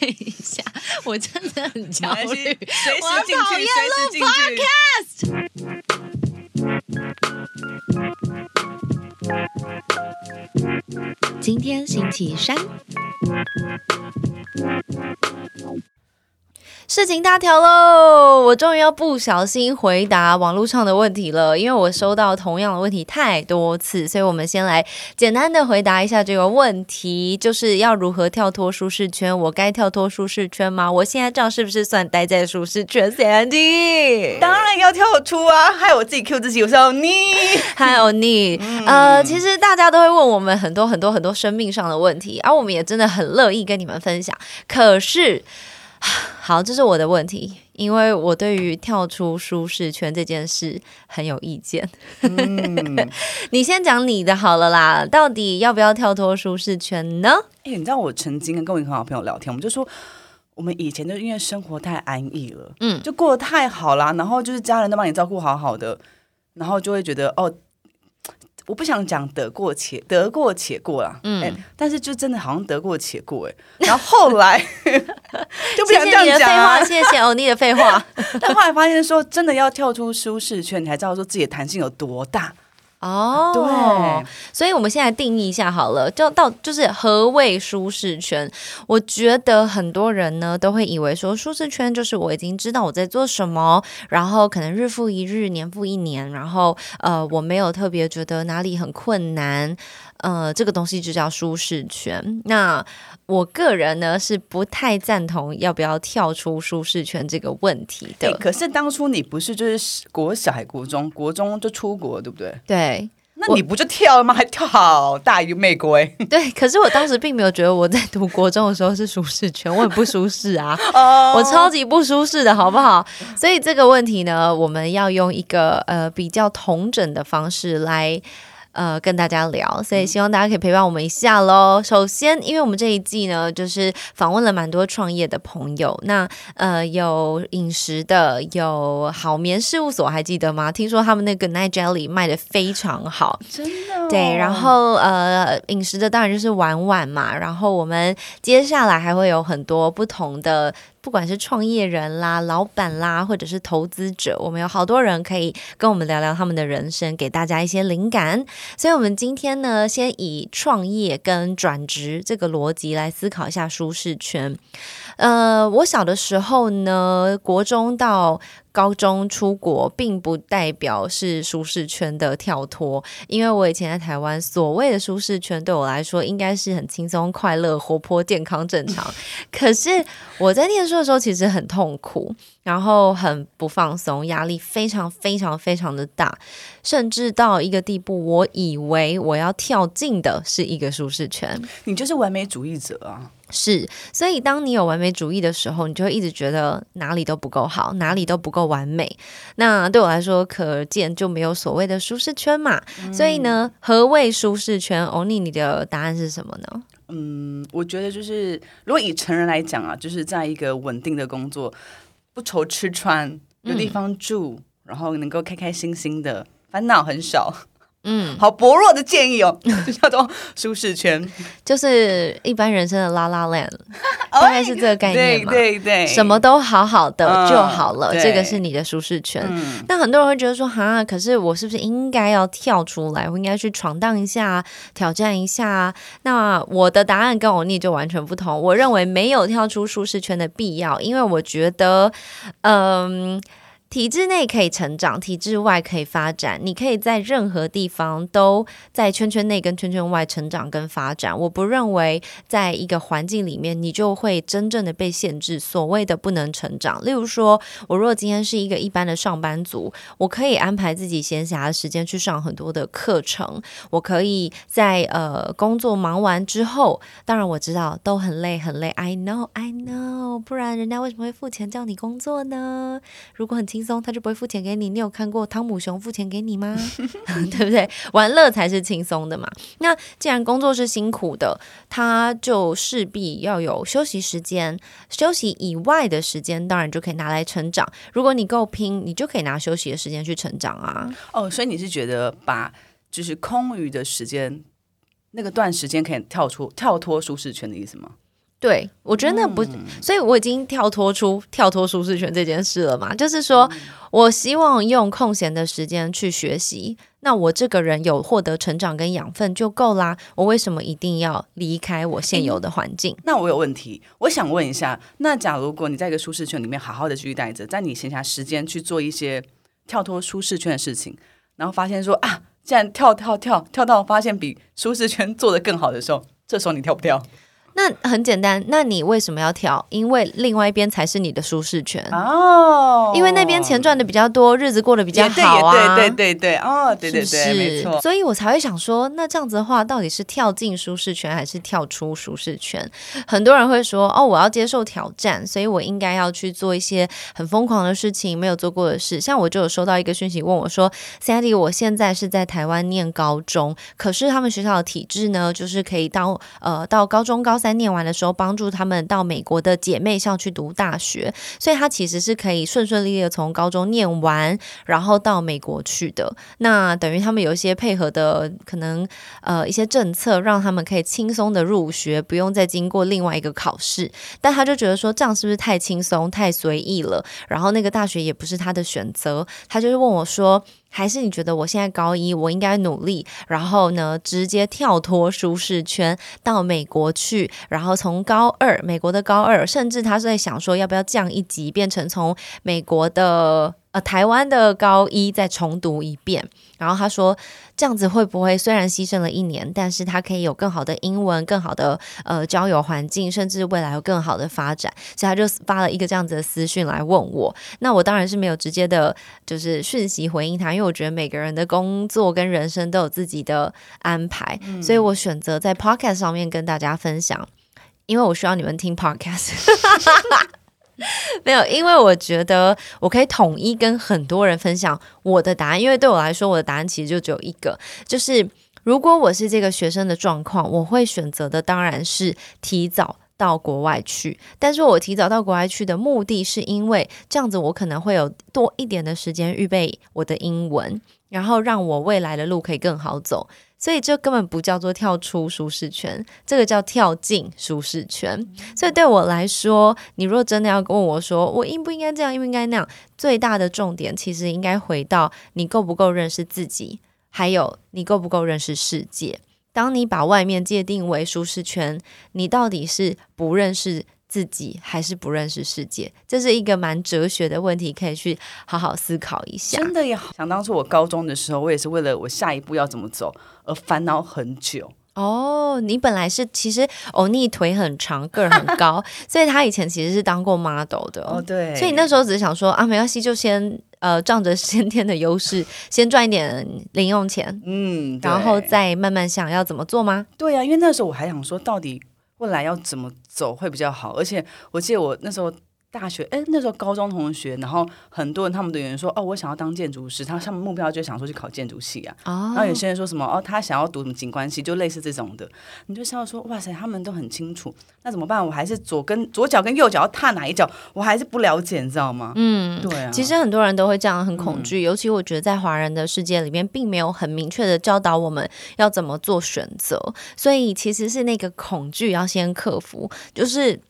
等一下，我真的很焦虑，我进去，讨厌随时进去。今天星期三，事情大条喽！我终于要不小心回答网络上的问题了，因为我收到同样的问题太多次，所以我们先来简单的回答一下这个问题，就是要如何跳脱舒适圈？我该跳脱舒适圈吗？我现在这样是不是算待在舒适圈？Sandy，当然要跳出啊！害我自己 Q 自己，我说你。还有你，呃，其实大家都会问我们很多很多很多生命上的问题，而、我们也真的很乐意跟你们分享。可是，好，这是我的问题，因为我对于跳出舒适圈这件事很有意见。你先讲你的好了啦，到底要不要跳脱舒适圈呢？哎、你知道我曾经跟我一个很好朋友聊天，我们就说，我们以前就因为生活太安逸了，嗯嗯，就过得太好啦，然后就是家人都帮你照顾好好的，然后就会觉得哦。我不想讲得过且得过且过啦，嗯嗯、但是就真的好像得过且过哎、然后后来 就不谢想这样讲谢谢欧尼的废话。但后来发现说，真的要跳出舒适圈，你才知道说自己的弹性有多大。哦，对，所以我们现在定义一下好了，就到就是何谓舒适圈？我觉得很多人呢都会以为说舒适圈就是我已经知道我在做什么，然后可能日复一日，年复一年，然后呃我没有特别觉得哪里很困难，呃这个东西就叫舒适圈。那我个人呢是不太赞同要不要跳出舒适圈这个问题对，的。可是当初你不是就是国小还国中，国中就出国，对不对？对那你不就跳了吗？还跳好大一个美国哎！对，可是我当时并没有觉得我在读国中的时候是舒适圈，我很不舒适啊。哦我超级不舒适的，好不好？所以这个问题呢，我们要用一个呃比较同整的方式来。呃，跟大家聊，所以希望大家可以陪伴我们一下喽。首先，因为我们这一季呢，就是访问了蛮多创业的朋友，那呃有饮食的，有好眠事务所，还记得吗？听说他们那个 Night Jelly 卖的非常好，真的哦对，然后呃，饮食的当然就是玩玩嘛。然后我们接下来还会有很多不同的，不管是创业人啦、老板啦，或者是投资者，我们有好多人可以跟我们聊聊他们的人生，给大家一些灵感。所以，我们今天呢，先以创业跟转职这个逻辑来思考一下舒适圈。呃，我小的时候呢，国中到高中出国，并不代表是舒适圈的跳脱，因为我以前在台湾，所谓的舒适圈对我来说，应该是很轻松、快乐、活泼、健康、正常。可是我在念书的时候，其实很痛苦，然后很不放松，压力非常、非常、非常的大，甚至到一个地步，我以为我要跳进的是一个舒适圈。你就是完美主义者啊！是，所以当你有完美主义的时候，你就会一直觉得哪里都不够好，哪里都不够完美。那对我来说，可见就没有所谓的舒适圈嘛。所以呢，何谓舒适圈？欧尼，你的答案是什么呢？嗯，我觉得就是如果以成人来讲啊，就是在一个稳定的工作，不愁吃穿，有地方住，然后能够开开心心的，烦恼很少。嗯，好薄弱的建议哦，就叫做舒适圈，就是一般人生的拉拉 land，大概是这个概念对嘛。对对，什么都好好的嗯就好了，对这个是你的舒适圈。嗯，那很多人会觉得说，哈，可是我是不是应该要跳出来？我应该去闯荡一下，挑战一下？那我的答案跟欧尼就完全不同。我认为没有跳出舒适圈的必要，因为我觉得，嗯。体制内可以成长，体制外可以发展。你可以在任何地方都在圈圈内跟圈圈外成长跟发展。我不认为在一个环境里面，你就会真正的被限制，所谓的不能成长。例如说，我如果今天是一个一般的上班族，我可以安排自己闲暇的时间去上很多的课程。我可以在呃工作忙完之后，当然我知道都很累很累，I know I know，不然人家为什么会付钱叫你工作呢？如果很轻轻松，他就不会付钱给你。你有看过汤姆熊付钱给你吗？对不对？玩乐才是轻松的嘛。那既然工作是辛苦的，他就势必要有休息时间。休息以外的时间，当然就可以拿来成长。如果你够拼，你就可以拿休息的时间去成长啊。哦，所以你是觉得把就是空余的时间那个段时间可以跳出跳脱舒适圈的意思吗？对，我觉得那不，所以我已经跳脱出跳脱舒适圈这件事了嘛。就是说我希望用空闲的时间去学习，那我这个人有获得成长跟养分就够啦。我为什么一定要离开我现有的环境？那我有问题，我想问一下，那假如果你在一个舒适圈里面好好的继续待着，在你闲暇时间去做一些跳脱舒适圈的事情，然后发现说啊，既然跳跳跳跳到发现比舒适圈做的更好的时候，这时候你跳不跳？那很简单，那你为什么要跳？因为另外一边才是你的舒适圈哦，因为那边钱赚的比较多，日子过得比较好啊，对对对对哦，对对对，没错，所以我才会想说，那这样子的话，到底是跳进舒适圈还是跳出舒适圈？很多人会说，哦，我要接受挑战，所以我应该要去做一些很疯狂的事情，没有做过的事。像我就有收到一个讯息问我说，Sandy，我现在是在台湾念高中，可是他们学校的体制呢，就是可以到呃到高中高三。念完的时候，帮助他们到美国的姐妹校去读大学，所以他其实是可以顺顺利利的从高中念完，然后到美国去的。那等于他们有一些配合的，可能呃一些政策，让他们可以轻松的入学，不用再经过另外一个考试。但他就觉得说，这样是不是太轻松、太随意了？然后那个大学也不是他的选择，他就是问我说。还是你觉得我现在高一，我应该努力，然后呢，直接跳脱舒适圈到美国去，然后从高二，美国的高二，甚至他是在想说，要不要降一级，变成从美国的。呃，台湾的高一再重读一遍，然后他说这样子会不会虽然牺牲了一年，但是他可以有更好的英文、更好的呃交友环境，甚至未来有更好的发展，所以他就发了一个这样子的私讯来问我。那我当然是没有直接的，就是讯息回应他，因为我觉得每个人的工作跟人生都有自己的安排，所以我选择在 podcast 上面跟大家分享，因为我需要你们听 podcast。没有，因为我觉得我可以统一跟很多人分享我的答案，因为对我来说，我的答案其实就只有一个，就是如果我是这个学生的状况，我会选择的当然是提早到国外去。但是我提早到国外去的目的是因为这样子，我可能会有多一点的时间预备我的英文，然后让我未来的路可以更好走。所以这根本不叫做跳出舒适圈，这个叫跳进舒适圈。所以对我来说，你若真的要问我说我应不应该这样，应不应该那样，最大的重点其实应该回到你够不够认识自己，还有你够不够认识世界。当你把外面界定为舒适圈，你到底是不认识？自己还是不认识世界，这是一个蛮哲学的问题，可以去好好思考一下。真的也想当初我高中的时候，我也是为了我下一步要怎么走而烦恼很久。哦，你本来是其实欧尼腿很长，个儿很高，所以他以前其实是当过 model 的。哦，对。所以你那时候只是想说啊，没关系，就先呃仗着先天的优势，先赚一点零用钱，嗯，然后再慢慢想要怎么做吗？对呀，因为那时候我还想说，到底。未来要怎么走会比较好？而且我记得我那时候大学，哎，那时候高中同学，然后很多人他们的有人说，哦，我想要当建筑师，他他们目标就想说去考建筑系啊。然后有些人说什么，哦，他想要读什么景观系，就类似这种的。你就笑说，哇塞，他们都很清楚，那怎么办？我还是左跟左脚跟右脚要踏哪一脚，我还是不了解，你知道吗？嗯，对啊。其实很多人都会这样，很恐惧。尤其我觉得在华人的世界里面，并没有很明确的教导我们要怎么做选择，所以其实是那个恐惧要先克服，就是。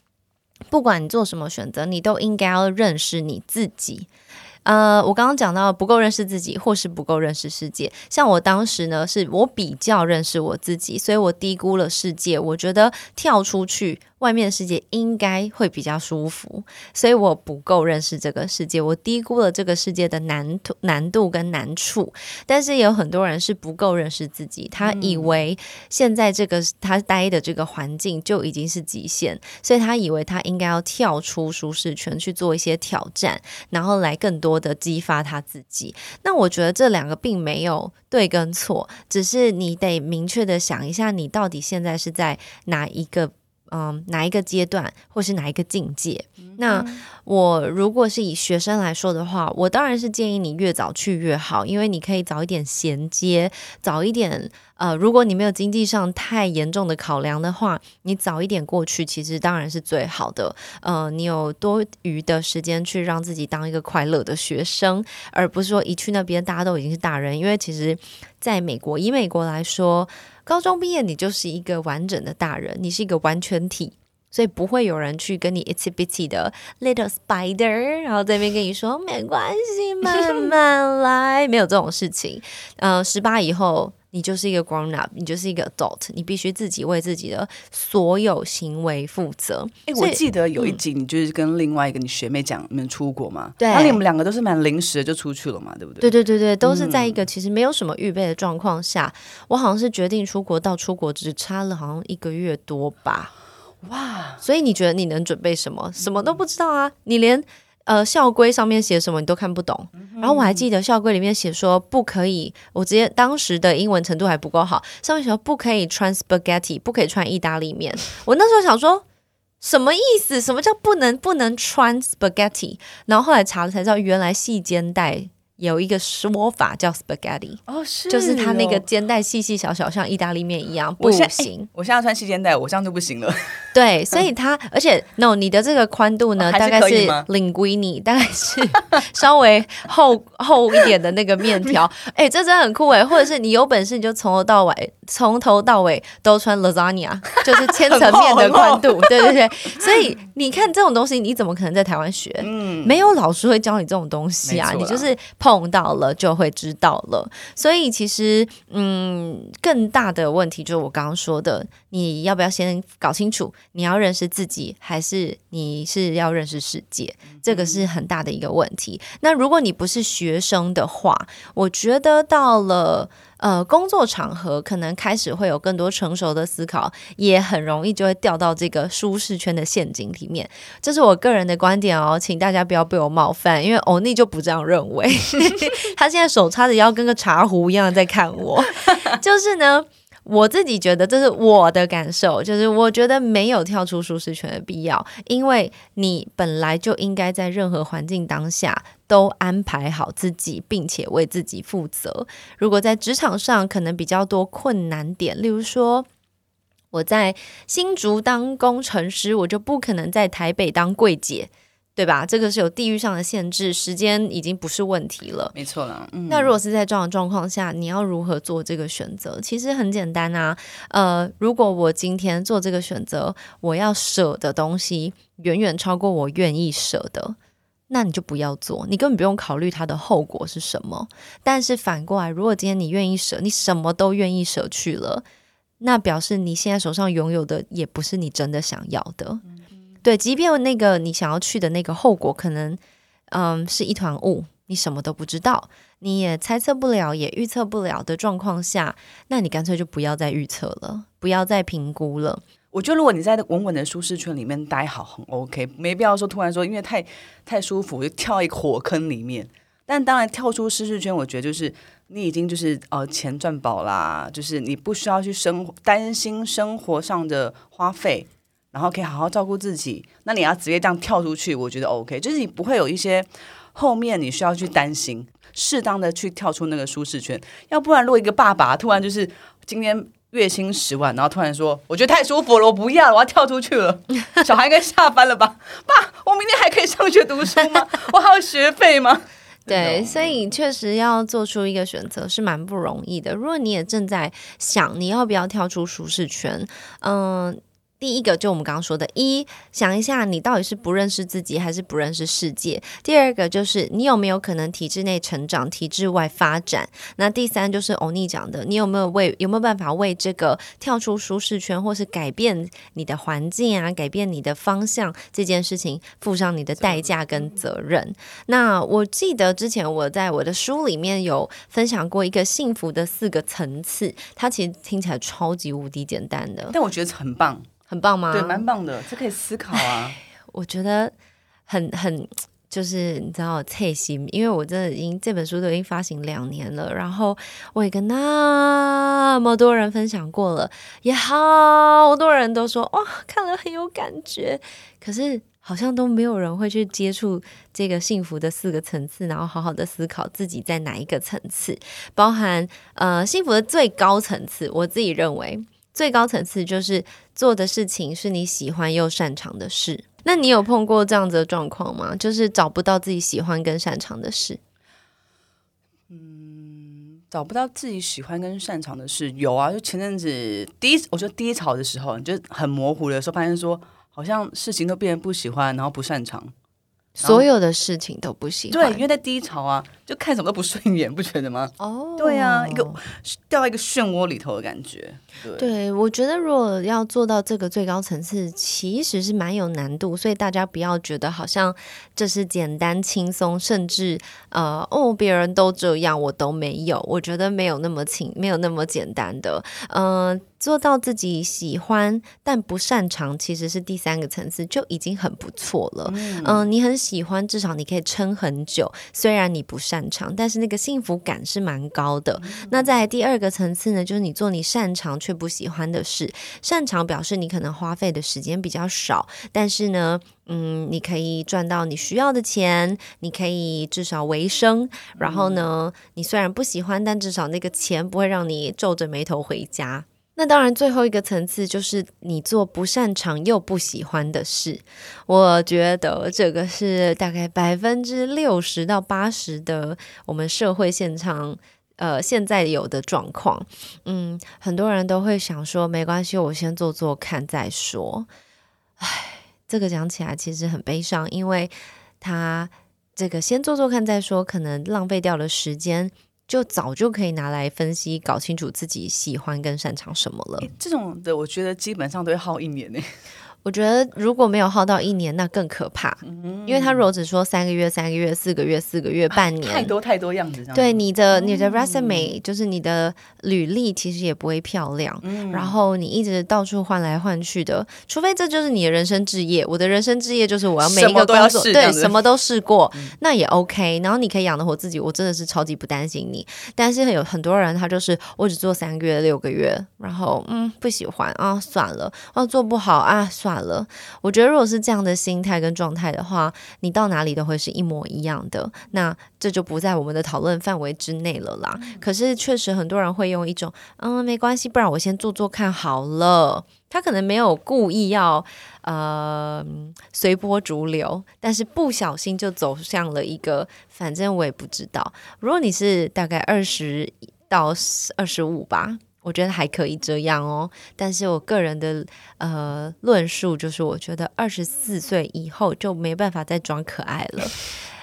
不管你做什么选择，你都应该要认识你自己。呃，我刚刚讲到不够认识自己，或是不够认识世界。像我当时呢，是我比较认识我自己，所以我低估了世界。我觉得跳出去。外面的世界应该会比较舒服，所以我不够认识这个世界，我低估了这个世界的难度、难度跟难处。但是也有很多人是不够认识自己，他以为现在这个他待的这个环境就已经是极限，所以他以为他应该要跳出舒适圈去做一些挑战，然后来更多的激发他自己。那我觉得这两个并没有对跟错，只是你得明确的想一下，你到底现在是在哪一个。嗯，哪一个阶段，或是哪一个境界？那我如果是以学生来说的话，我当然是建议你越早去越好，因为你可以早一点衔接，早一点。呃，如果你没有经济上太严重的考量的话，你早一点过去，其实当然是最好的。呃，你有多余的时间去让自己当一个快乐的学生，而不是说一去那边大家都已经是大人。因为其实在美国，以美国来说。高中毕业，你就是一个完整的大人，你是一个完全体。所以不会有人去跟你 itsy bitsy 的 little spider，然后这边跟你说没关系，慢慢来，没有这种事情。嗯，十八以后。你就是一个 grown up，你就是一个 adult，你必须自己为自己的所有行为负责。哎，我记得有一集你就是跟另外一个你学妹讲你们出国嘛，对，那你们两个都是蛮临时的就出去了嘛，对不对？对对对对，都是在一个其实没有什么预备的状况下，我好像是决定出国到出国只差了好像一个月多吧。哇，所以你觉得你能准备什么？什么都不知道啊，你连。呃，校规上面写什么你都看不懂。然后我还记得校规里面写说不可以，我直接当时的英文程度还不够好，上面写不可以穿 spaghetti，不可以穿意大利面。我那时候想说什么意思？什么叫不能不能穿 spaghetti？然后后来查了才知道，原来细肩带。有一个说法叫 spaghetti，哦，是，就是它那个肩带细细小小，像意大利面一样，不行。我现在穿细肩带，我这样就不行了。对，所以它，而且 no，你的这个宽度呢，大概是领归你，大概是稍微厚 厚一点的那个面条。哎，这真的很酷哎！或者是你有本事，你就从头到尾，从头到尾都穿 lasagna，就是千层面的宽度。对对对，所以你看这种东西，你怎么可能在台湾学？嗯，没有老师会教你这种东西啊，你就是。碰到了就会知道了，所以其实，嗯，更大的问题就是我刚刚说的，你要不要先搞清楚，你要认识自己，还是你是要认识世界？这个是很大的一个问题。那如果你不是学生的话，我觉得到了。呃，工作场合可能开始会有更多成熟的思考，也很容易就会掉到这个舒适圈的陷阱里面。这是我个人的观点哦，请大家不要被我冒犯，因为欧尼就不这样认为。他现在手插着腰，跟个茶壶一样在看我。就是呢，我自己觉得这是我的感受，就是我觉得没有跳出舒适圈的必要，因为你本来就应该在任何环境当下。都安排好自己，并且为自己负责。如果在职场上可能比较多困难点，例如说我在新竹当工程师，我就不可能在台北当柜姐，对吧？这个是有地域上的限制，时间已经不是问题了。没错了。那如果是在这样的状况下，你要如何做这个选择？其实很简单啊。呃，如果我今天做这个选择，我要舍的东西远远超过我愿意舍的。那你就不要做，你根本不用考虑它的后果是什么。但是反过来，如果今天你愿意舍，你什么都愿意舍去了，那表示你现在手上拥有的也不是你真的想要的。对，即便那个你想要去的那个后果，可能嗯是一团雾，你什么都不知道，你也猜测不了，也预测不了的状况下，那你干脆就不要再预测了，不要再评估了。我觉得，如果你在稳稳的舒适圈里面待好，很 OK，没必要说突然说因为太太舒服就跳一个火坑里面。但当然，跳出舒适圈，我觉得就是你已经就是呃钱赚饱啦，就是你不需要去生担心生活上的花费，然后可以好好照顾自己。那你要直接这样跳出去，我觉得 OK，就是你不会有一些后面你需要去担心，适当的去跳出那个舒适圈。要不然，如果一个爸爸突然就是今天。月薪十万，然后突然说：“我觉得太舒服了，我不要了，我要跳出去了。”小孩应该下班了吧？爸，我明天还可以上学读书吗？我还有学费吗？对，所以确实要做出一个选择是蛮不容易的。如果你也正在想你要不要跳出舒适圈，嗯。第一个就我们刚刚说的，一想一下你到底是不认识自己还是不认识世界。第二个就是你有没有可能体制内成长，体制外发展。那第三就是欧尼讲的，你有没有为有没有办法为这个跳出舒适圈，或是改变你的环境啊，改变你的方向这件事情，付上你的代价跟责任。那我记得之前我在我的书里面有分享过一个幸福的四个层次，它其实听起来超级无敌简单的，但我觉得很棒。很棒吗？对，蛮棒的，这可以思考啊。我觉得很很就是你知道，贴心，因为我真的已经这本书都已经发行两年了，然后我也跟那么多人分享过了，也好多人都说哇，看了很有感觉。可是好像都没有人会去接触这个幸福的四个层次，然后好好的思考自己在哪一个层次，包含呃幸福的最高层次，我自己认为。最高层次就是做的事情是你喜欢又擅长的事。那你有碰过这样子的状况吗？就是找不到自己喜欢跟擅长的事。嗯，找不到自己喜欢跟擅长的事有啊。就前阵子第一，我觉得低潮的时候，你就很模糊的时候，发现说好像事情都变得不喜欢，然后不擅长。所有的事情都不喜欢，对，因为在低潮啊，就看什么都不顺眼，不觉得吗？哦，对啊，一个掉到一个漩涡里头的感觉。对，对我觉得如果要做到这个最高层次，其实是蛮有难度，所以大家不要觉得好像这是简单轻松，甚至呃哦，别人都这样，我都没有。我觉得没有那么轻，没有那么简单的，嗯。做到自己喜欢但不擅长，其实是第三个层次就已经很不错了。嗯，你很喜欢，至少你可以撑很久。虽然你不擅长，但是那个幸福感是蛮高的。那在第二个层次呢，就是你做你擅长却不喜欢的事。擅长表示你可能花费的时间比较少，但是呢，嗯，你可以赚到你需要的钱，你可以至少维生。然后呢，你虽然不喜欢，但至少那个钱不会让你皱着眉头回家。那当然，最后一个层次就是你做不擅长又不喜欢的事。我觉得这个是大概百分之六十到八十的我们社会现场，呃，现在有的状况。嗯，很多人都会想说，没关系，我先做做看再说。唉，这个讲起来其实很悲伤，因为他这个先做做看再说，可能浪费掉了时间。就早就可以拿来分析，搞清楚自己喜欢跟擅长什么了。这种的，我觉得基本上都会耗一年呢。我觉得如果没有耗到一年，那更可怕。因为他如果只说三个月、三个月、四个月、四个月、半年，太多太多样子。对你的你的 resume 就是你的履历，其实也不会漂亮。然后你一直到处换来换去的，除非这就是你的人生置业。我的人生置业就是我要每一个工作对什么都试过，那也 OK。然后你可以养得活自己，我真的是超级不担心你。但是有很多人他就是我只做三个月、六个月，然后嗯不喜欢啊算了，哦做不好啊算。算了，我觉得如果是这样的心态跟状态的话，你到哪里都会是一模一样的。那这就不在我们的讨论范围之内了啦。可是确实很多人会用一种嗯没关系，不然我先做做看好了。他可能没有故意要呃随波逐流，但是不小心就走向了一个反正我也不知道。如果你是大概二十到二十五吧。我觉得还可以这样哦，但是我个人的呃论述就是，我觉得二十四岁以后就没办法再装可爱了。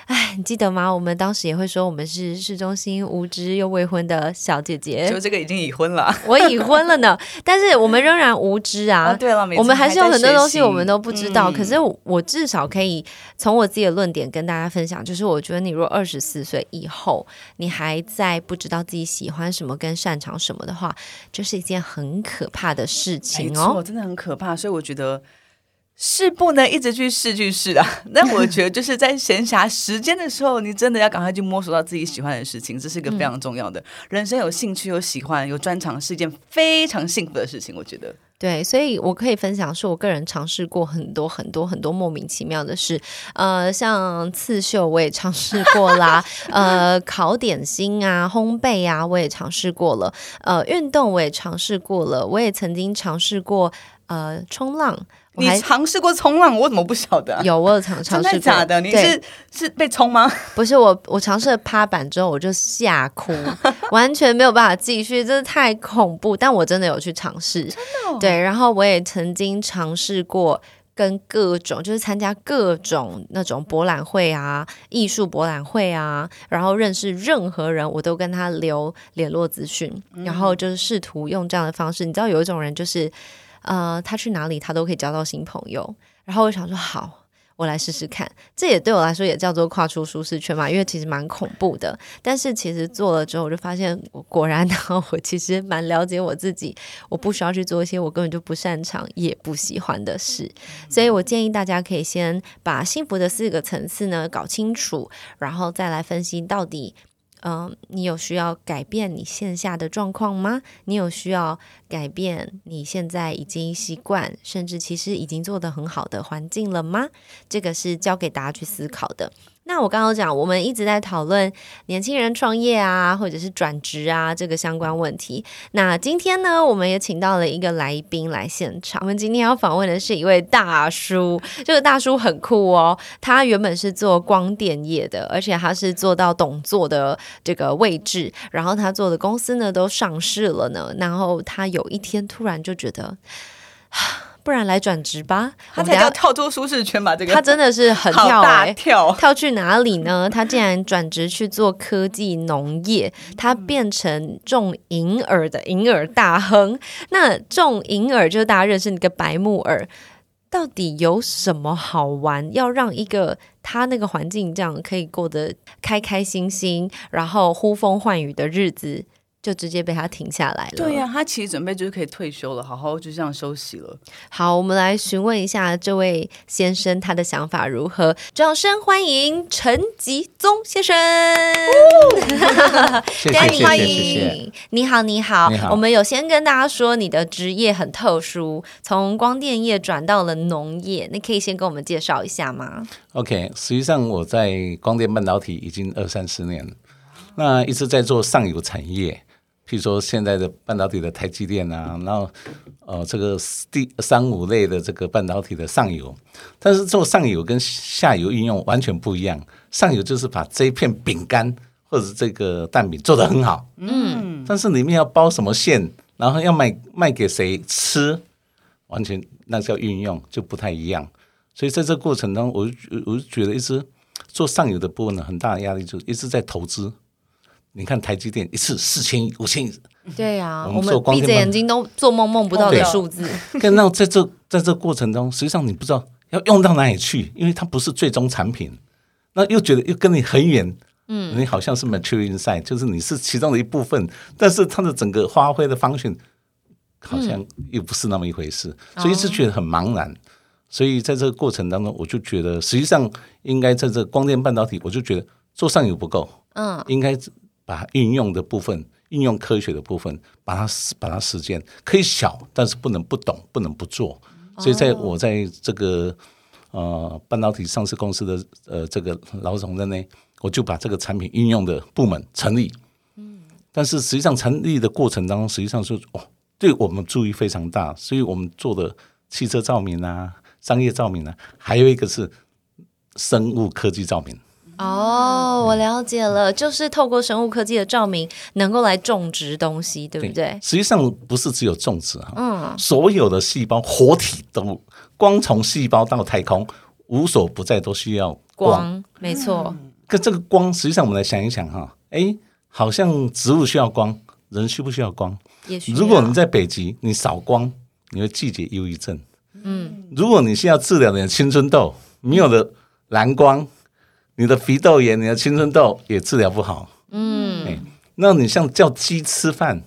哎，你记得吗？我们当时也会说我们是市中心无知又未婚的小姐姐。就这个已经已婚了，我已婚了呢。但是我们仍然无知啊。对了，我们还是有很多东西我们都不知道。可是我至少可以从我自己的论点跟大家分享，就是我觉得你如果二十四岁以后，你还在不知道自己喜欢什么跟擅长什么的话，就是一件很可怕的事情哦。真的很可怕。所以我觉得。是不能一直去试去试啊！那我觉得就是在闲暇时间的时候，你真的要赶快去摸索到自己喜欢的事情，这是一个非常重要的。人生有兴趣、有喜欢、有专长，是一件非常幸福的事情。我觉得，对，所以我可以分享，是我个人尝试过很多很多很多莫名其妙的事。呃，像刺绣我也尝试过啦，呃，烤点心啊、烘焙啊，我也尝试过了。呃，运动我也尝试过了，我也曾经尝试过呃冲浪。你尝试过冲浪，我怎么不晓得？有，我有尝尝试过。假的？你是是被冲吗？不是，我我尝试了趴板之后，我就吓哭，完全没有办法继续，真的太恐怖。但我真的有去尝试，真的。对，然后我也曾经尝试过跟各种，就是参加各种那种博览会啊、艺术博览会啊，然后认识任何人，我都跟他留联络资讯，然后就是试图用这样的方式。你知道，有一种人就是。呃，他去哪里，他都可以交到新朋友。然后我想说，好，我来试试看。这也对我来说也叫做跨出舒适圈嘛，因为其实蛮恐怖的。但是其实做了之后，我就发现，我果然呢，我其实蛮了解我自己。我不需要去做一些我根本就不擅长也不喜欢的事。所以我建议大家可以先把幸福的四个层次呢搞清楚，然后再来分析到底。嗯，你有需要改变你线下的状况吗？你有需要改变你现在已经习惯，甚至其实已经做得很好的环境了吗？这个是教给大家去思考的。那我刚刚讲，我们一直在讨论年轻人创业啊，或者是转职啊这个相关问题。那今天呢，我们也请到了一个来宾来现场。我们今天要访问的是一位大叔，这个大叔很酷哦。他原本是做光电业的，而且他是做到董座的这个位置，然后他做的公司呢都上市了呢。然后他有一天突然就觉得。不然来转职吧。他才叫跳出舒适圈吧？这个他真的是很跳跳，跳去哪里呢？他竟然转职去做科技农业，他变成种银耳的银耳大亨。那种银耳就是大家认识那个白木耳，到底有什么好玩？要让一个他那个环境这样可以过得开开心心，然后呼风唤雨的日子，就直接被他停下来了。对呀、他其实准备就是可以退休了，好好就这样休息了。好，我们来询问一下这位先生他的想法如何？掌声欢迎陈吉宗先生。谢谢欢迎欢谢谢谢谢。迎，你好，你好，你好我们有先跟大家说你的职业很特殊，从光电业转到了农业，你可以先跟我们介绍一下吗？OK，实际上我在光电半导体已经二三十年了，那一直在做上游产业，譬如说现在的半导体的台积电啊，然后呃这个第三五类的这个半导体的上游，但是做上游跟下游应用完全不一样。上游就是把这一片饼干或者是这个蛋饼做得很好，嗯，但是里面要包什么馅，然后要卖卖给谁吃，完全那叫运用就不太一样。所以在这个过程当中，我就我就觉得一直做上游的部分呢，很大的压力就一直在投资。你看台积电一次四千亿、五千亿，对呀、我我们闭着眼睛都做梦梦不到的数字。看到在这在这过程中，实际上你不知道要用到哪里去，因为它不是最终产品，那又觉得又跟你很远，嗯，你好像是 mature inside，就是你是其中的一部分，但是它的整个发挥的方向好像又不是那么一回事，所以一直觉得很茫然。所以在这个过程当中，我就觉得实际上应该在这光电半导体，我就觉得做上游不够，嗯，应该把它运用的部分、应用科学的部分，把它把它实践，可以小，但是不能不懂，不能不做。所以在我在这个呃半导体上市公司的呃这个老总任内，我就把这个产品应用的部门成立。嗯，但是实际上成立的过程当中，实际上是哦，对我们注意非常大，所以我们做的汽车照明啊、商业照明啊，还有一个是生物科技照明。哦，我了解了，就是透过生物科技的照明，能够来种植东西，对不对？实际上不是只有种植哈，嗯，所有的细胞、活体都光从细胞到太空，无所不在都需要光。光，没错，可这个光，实际上我们来想一想哈，诶，好像植物需要光，人需不需要光？也许如果你在北极，你少光，你会季节忧郁症。嗯，如果你是要治疗你的青春痘，没有了蓝光，你的鼻窦炎、你的青春痘也治疗不好。嗯，那你像叫鸡吃饭，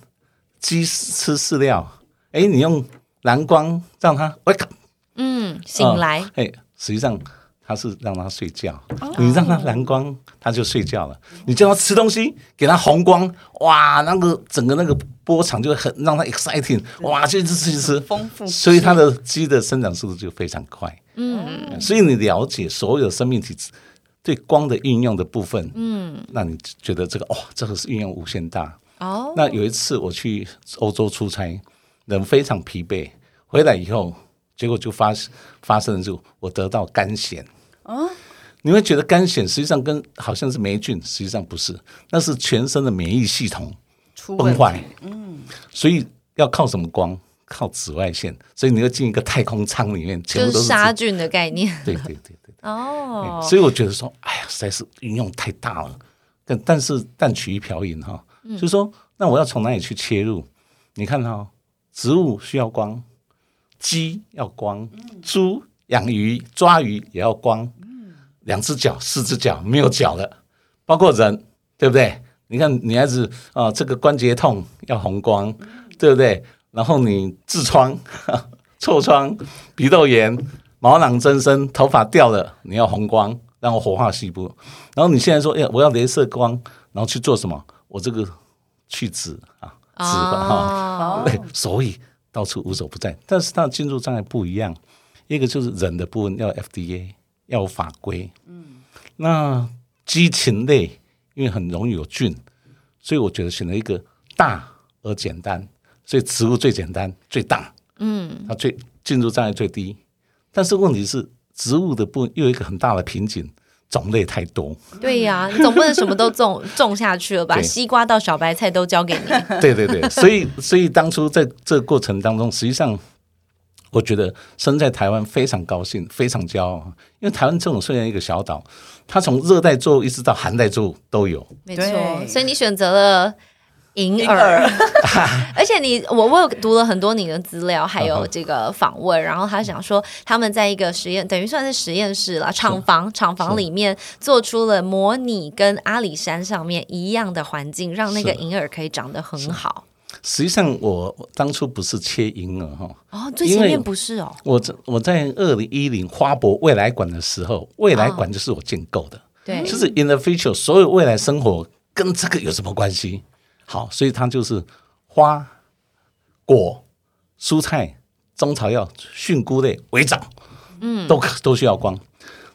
鸡吃饲料，哎，你用蓝光让它 wake up，嗯，醒来，哎，实际上它是让它睡觉，你让它蓝光，它就睡觉了。你叫它吃东西，给它红光，哇，那个整个那个波长就很让它 exciting，哇，就一直吃一直吃，丰富所以它的鸡的生长速度就非常快。嗯，所以你了解所有生命体对光的运用的部分，嗯，那你觉得这个哇，这个是运用无限大。哦，那有一次我去欧洲出差，人非常疲惫，回来以后，结果就发发生了就我得到肝癣哦。你会觉得肝癣实际上跟好像是霉菌，实际上不是，那是全身的免疫系统出崩坏。嗯，所以要靠什么光？靠紫外线，所以你要进一个太空舱里面，全就是部都是。杀菌的概念。对对对对。哦，所以我觉得说，哎呀，实在是应用太大了。但但是但取一瓢饮哈，就是说，那我要从哪里去切入？你看哈、植物需要光，鸡要光，猪养鱼抓鱼也要光，两只脚、四只脚没有脚了，包括人，对不对？你看女孩子啊、这个关节痛要红光，对不对？然后你痔疮、痤疮、鼻窦炎、毛囊增生、头发掉了，你要红光，然后活化细胞。然后你现在说，哎呀，我要镭射光，然后去做什么？我这个去脂啊，脂肪哈。哦，对，所以到处无所不在。但是它的进入障碍不一样，一个就是人的部分要 FDA 要有法规，嗯，那激情类因为很容易有菌，所以我觉得选了一个大而简单，所以植物最简单最大，嗯，它最进入障碍最低。但是问题是，植物的部分又有一个很大的瓶颈，种类太多。对呀、你总不能什么都种种下去了吧？西瓜到小白菜都交给你。对对对，所以所以当初在这个过程当中，实际上我觉得生在台湾非常高兴，非常骄傲，因为台湾这种虽然一个小岛，它从热带作物一直到寒带作物都有。没错，所以你选择了银婴耳。儿，而且你我我有读了很多你的资料，还有这个访问，然后他想说他们在一个实验，等于算是实验室啦，厂房厂房里面做出了模拟跟阿里山上面一样的环境，让那个是。银耳可以长得很好。实际上我，我当初不是切银耳哈，哦，最前面不是哦，我在我在二零一零花博未来馆的时候，未来馆就是我建构的，对，就是 in the future 所有未来生活跟这个有什么关系？好，所以它就是花、果、蔬菜、中草药、菌菇类为长，嗯，都都需要光。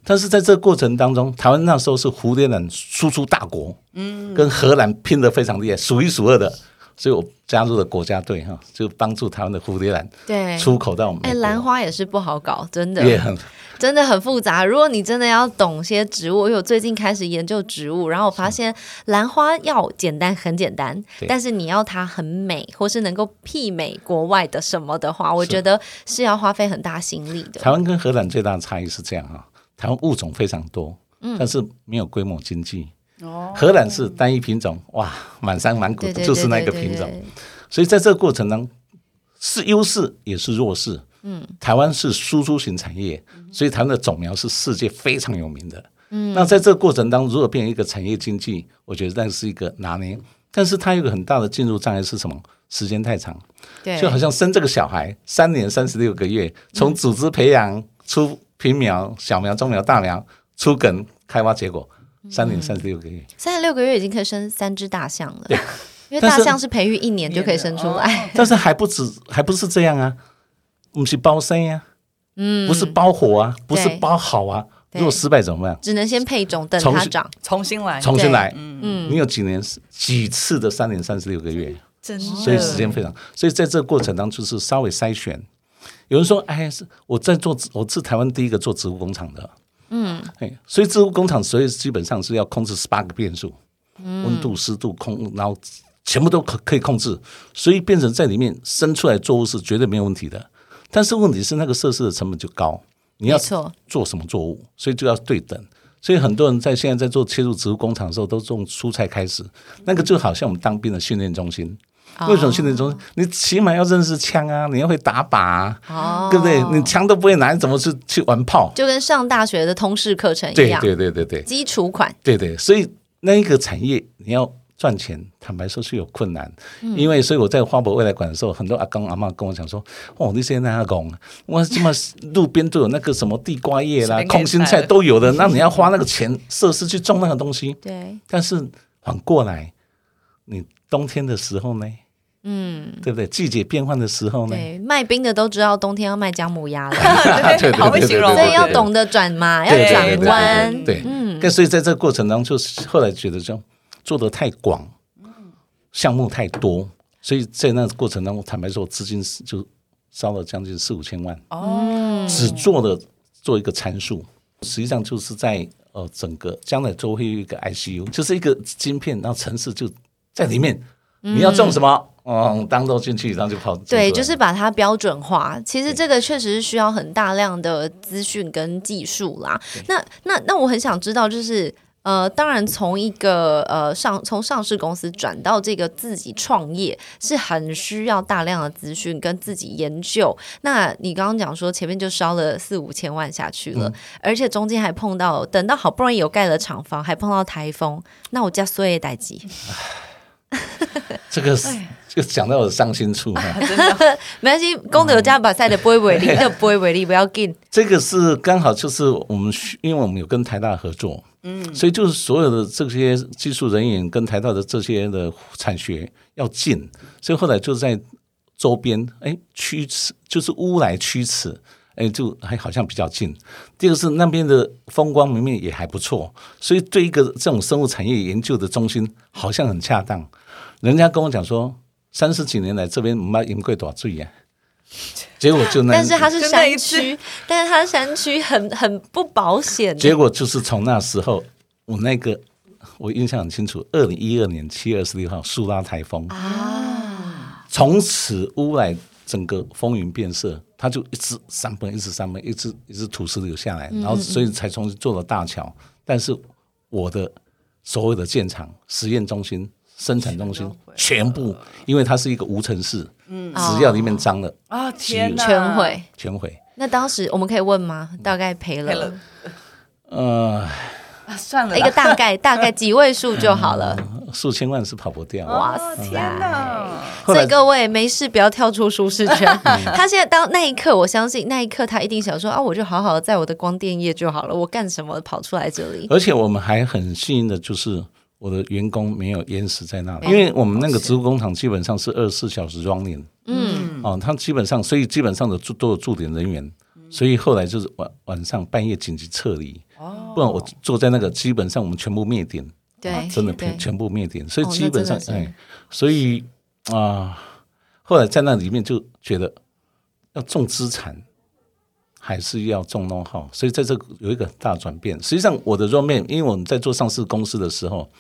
但是在这个过程当中，台湾那时候是蝴蝶兰输出大国，嗯，跟荷兰拼得非常厉害，数一数二的，所以我加入了国家队哈，就帮助台湾的蝴蝶兰对。出口到我们。哎，兰花也是不好搞，真的。也很真的很复杂。如果你真的要懂些植物，因为我最近开始研究植物，然后我发现兰花要简单很简单，但是你要它很美，或是能够媲美国外的什么的话，我觉得是要花费很大心力的。台湾跟荷兰最大的差异是这样哈，台湾物种非常多，嗯但是没有规模经济。哦。荷兰是单一品种，哇，满山满谷就是那个品种，所以在这个过程中是优势也是弱势。嗯，台湾是输出型产业，所以台湾的种苗是世界非常有名的。嗯，那在这个过程当中，如果变成一个产业经济，我觉得那是一个拿捏，但是它有一个很大的进入障碍是什么？时间太长。对，就好像生这个小孩三年三十六个月，从组织培养出平苗、小苗、中苗、大苗，出梗、开花结果，三年三十六个月。三十六个月已经可以生三只大象了。因为大象是培育一年就可以生出来，但是还不止，还不是这样啊，我们是包生呀、嗯，不是包火啊，不是包好啊。如果失败怎么办？只能先配种等它长。重新来，重新来。嗯，你有几年几次的三年三十六个月？真的，所以时间非常，所以在这个过程当中是稍微筛选。有人说：“哎，是我在做，我是台湾第一个做植物工厂的。”嗯，哎，所以植物工厂所以基本上是要控制十八个变数，温度、湿度、空，然后全部都可可以控制，所以变成在里面生出来作物是绝对没有问题的。但是问题是那个设施的成本就高，你要错，做什么作物，所以就要对等。所以很多人在现在在做切入植物工厂的时候，都从蔬菜开始，那个就好像我们当兵的训练中心。为什么训练中心？你起码要认识枪啊，你要会打靶、啊，哦，对不对？你枪都不会拿，你怎么去去玩炮？就跟上大学的通识课程一样，对对对对对基础款。对对，所以那一个产业你要赚钱，坦白说是有困难。嗯因为所以我在花博未来馆的时候，很多阿公阿妈跟我讲说：“哦，你现在阿公，我这么路边都有那个什么地瓜叶啦空心菜都有的，那你要花那个钱设施去种那个东西。对，但是反过来，你冬天的时候呢？嗯，对不对？季节变换的时候呢？对，卖冰的都知道冬天要卖姜母鸭了，对对 好会形容。哦，所以要懂得转嘛，要对对转对对弯。对，嗯。对，所以在这个过程当中，就是后来觉得就做的太广，项目太多，所以在那个过程当中，坦白说，我资金是就烧了将近四五千万，哦，只做了做一个参数，实际上就是在呃整个将来都会有一个 ICU，就是一个晶片，然后城市就在里面，你要种什么，嗯，当做进去，然后就跑。对，就是把它标准化。其实这个确实是需要很大量的资讯跟技术啦。那那那我很想知道，就是呃，当然从一个呃上从上市公司转到这个自己创业，是很需要大量的资讯跟自己研究。那你刚刚讲说前面就烧了四五千万下去了，而且中间还碰到等到好不容易有盖了厂房，还碰到台风，那我家所有代机。这个是就讲到我的伤心处哈。真的，没关系，功德有加把赛的不会违例，那不会违例，不要紧。这个是刚好就是我们，因为我们有跟台大合作，嗯，所以就是所有的这些技术人员跟台大的这些的产学要进，所以后来就在周边，哎，驱驰就是乌来驱驰，哎，就还好像比较近。第二个是那边的风光明媚也还不错，所以对一个这种生物产业研究的中心好像很恰当。人家跟我讲说，三十几年来这边没饮过多少水呀，结果就那，但是它是山区，但是它山区很很不保险。结果就是从那时候，我那个我印象很清楚，二零一二年七月二十六号苏拉台风。啊，从此乌来整个风云变色，它就一直山崩，一直山崩，一直一直土石流下来，然后所以才重新做了大桥。但是我的所有的建厂、实验中心、生产中心全部，因为它是一个无尘室，嗯，只要里面脏了，啊天哪，全毁。全毁。那当时我们可以问吗？大概赔了赔了呃，啊算了，一个大概，大概几位数就好了。数千万是跑不掉。哇！天哪，所以各位没事不要跳出舒适圈。他现在当那一刻，我相信那一刻他一定想说啊，我就好好的在我的光电业就好了，我干什么跑出来这里？而且我们还很幸运的就是。我的员工没有淹死在那里，因为我们那个植物工厂基本上是二十四小时 running，嗯，哦，他基本上，所以基本上的驻都有驻点人员，所以后来就是晚晚上半夜紧急撤离，哦。不然我坐在那个基本上我们全部灭点，对，真的全全部灭点，所以哦基本上哎，所以啊、后来在那里面就觉得要重资产。还是要重 know how，所以在这个有一个大转变。实际上，我的 roadmap，因为我们在做上市公司的时候，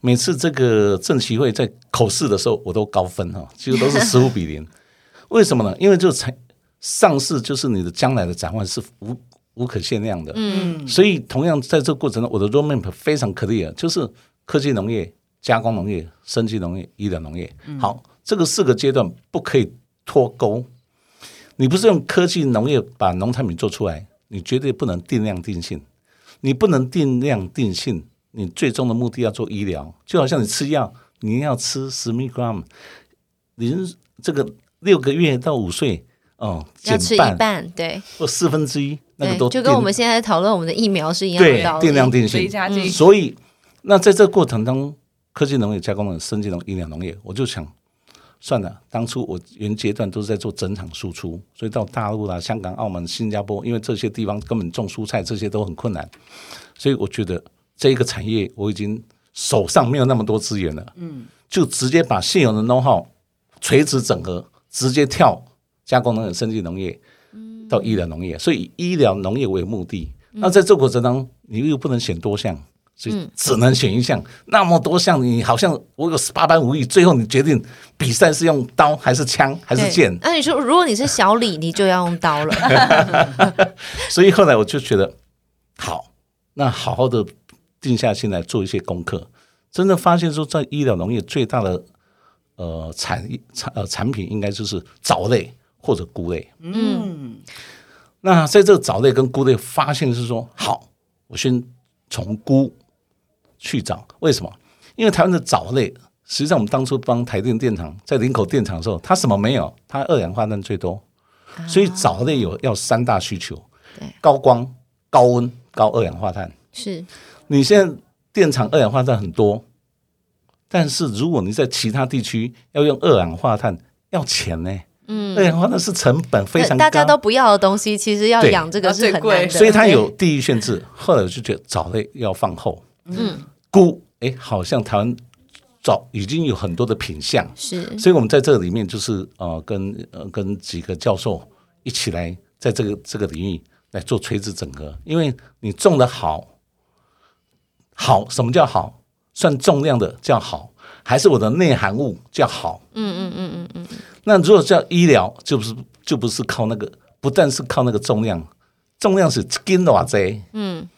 每次这个政协会在口试的时候，我都高分哈，几乎都是十五比零。为什么呢？因为就才上市就是你的将来的展望是无无可限量的。嗯，所以同样在这个过程中，我的 roadmap 非常 clear，就是科技农业、加工农业、生技农业、医疗农业。好，这个四个阶段不可以脱钩。你不是用科技农业把农产品做出来，你绝对不能定量定性。你不能定量定性，你最终的目的要做医疗，就好像你吃药，你要吃十 milligram，您这个六个月到五岁，哦，减要吃一半半，对，或四分之一，那个对，都就跟我们现在讨论我们的疫苗是一样的对道理。定量定性。所以，那在这个过程当中，科技农业、加工农业、生技农业、医疗农业，我就想，算了，当初我原阶段都是在做整场输出，所以到大陆啦、香港、澳门、新加坡，因为这些地方根本种蔬菜这些都很困难，所以我觉得这一个产业我已经手上没有那么多资源了，嗯，就直接把现有的 know how 垂直整合，直接跳加工农业、生技农业到医疗农业，所以以医疗农业为目的。那在这个过程当中，你又不能选多项，所以只能选一项。那么多项，你好像我有十八般武艺，最后你决定比赛是用刀还是枪还是剑？那你说，如果你是小李，你就要用刀了。所以后来我就觉得，好，那好好的定下心来做一些功课，真的发现说，在医疗农业最大的呃产产呃产品应该就是藻类或者菇类。嗯，那在这个藻类跟菇类发现是说，好，我先从菇去找，为什么？因为台湾的藻类，实际上我们当初帮台电电厂在林口电厂的时候，它什么没有？它二氧化碳最多，所以藻类有要三大需求对：高光、高温、高二氧化碳。是，你现在电厂二氧化碳很多，但是如果你在其他地区要用二氧化碳，要钱呢。嗯，二氧化碳是成本非常高，大家都不要的东西，其实要养这个是很最贵的。所以它有地域限制。后来我就觉得藻类要放后，嗯，菇哎，好像台湾早已经有很多的品相，是。所以我们在这里面就是呃跟呃跟几个教授一起来在这个这个领域来做垂直整合，因为你种的好，好什么叫好？算重量的叫好，还是我的内涵物叫好？嗯嗯嗯嗯嗯，那如果叫医疗，就不是就不是靠那个，不但是靠那个重量，重量是斤多少嗯，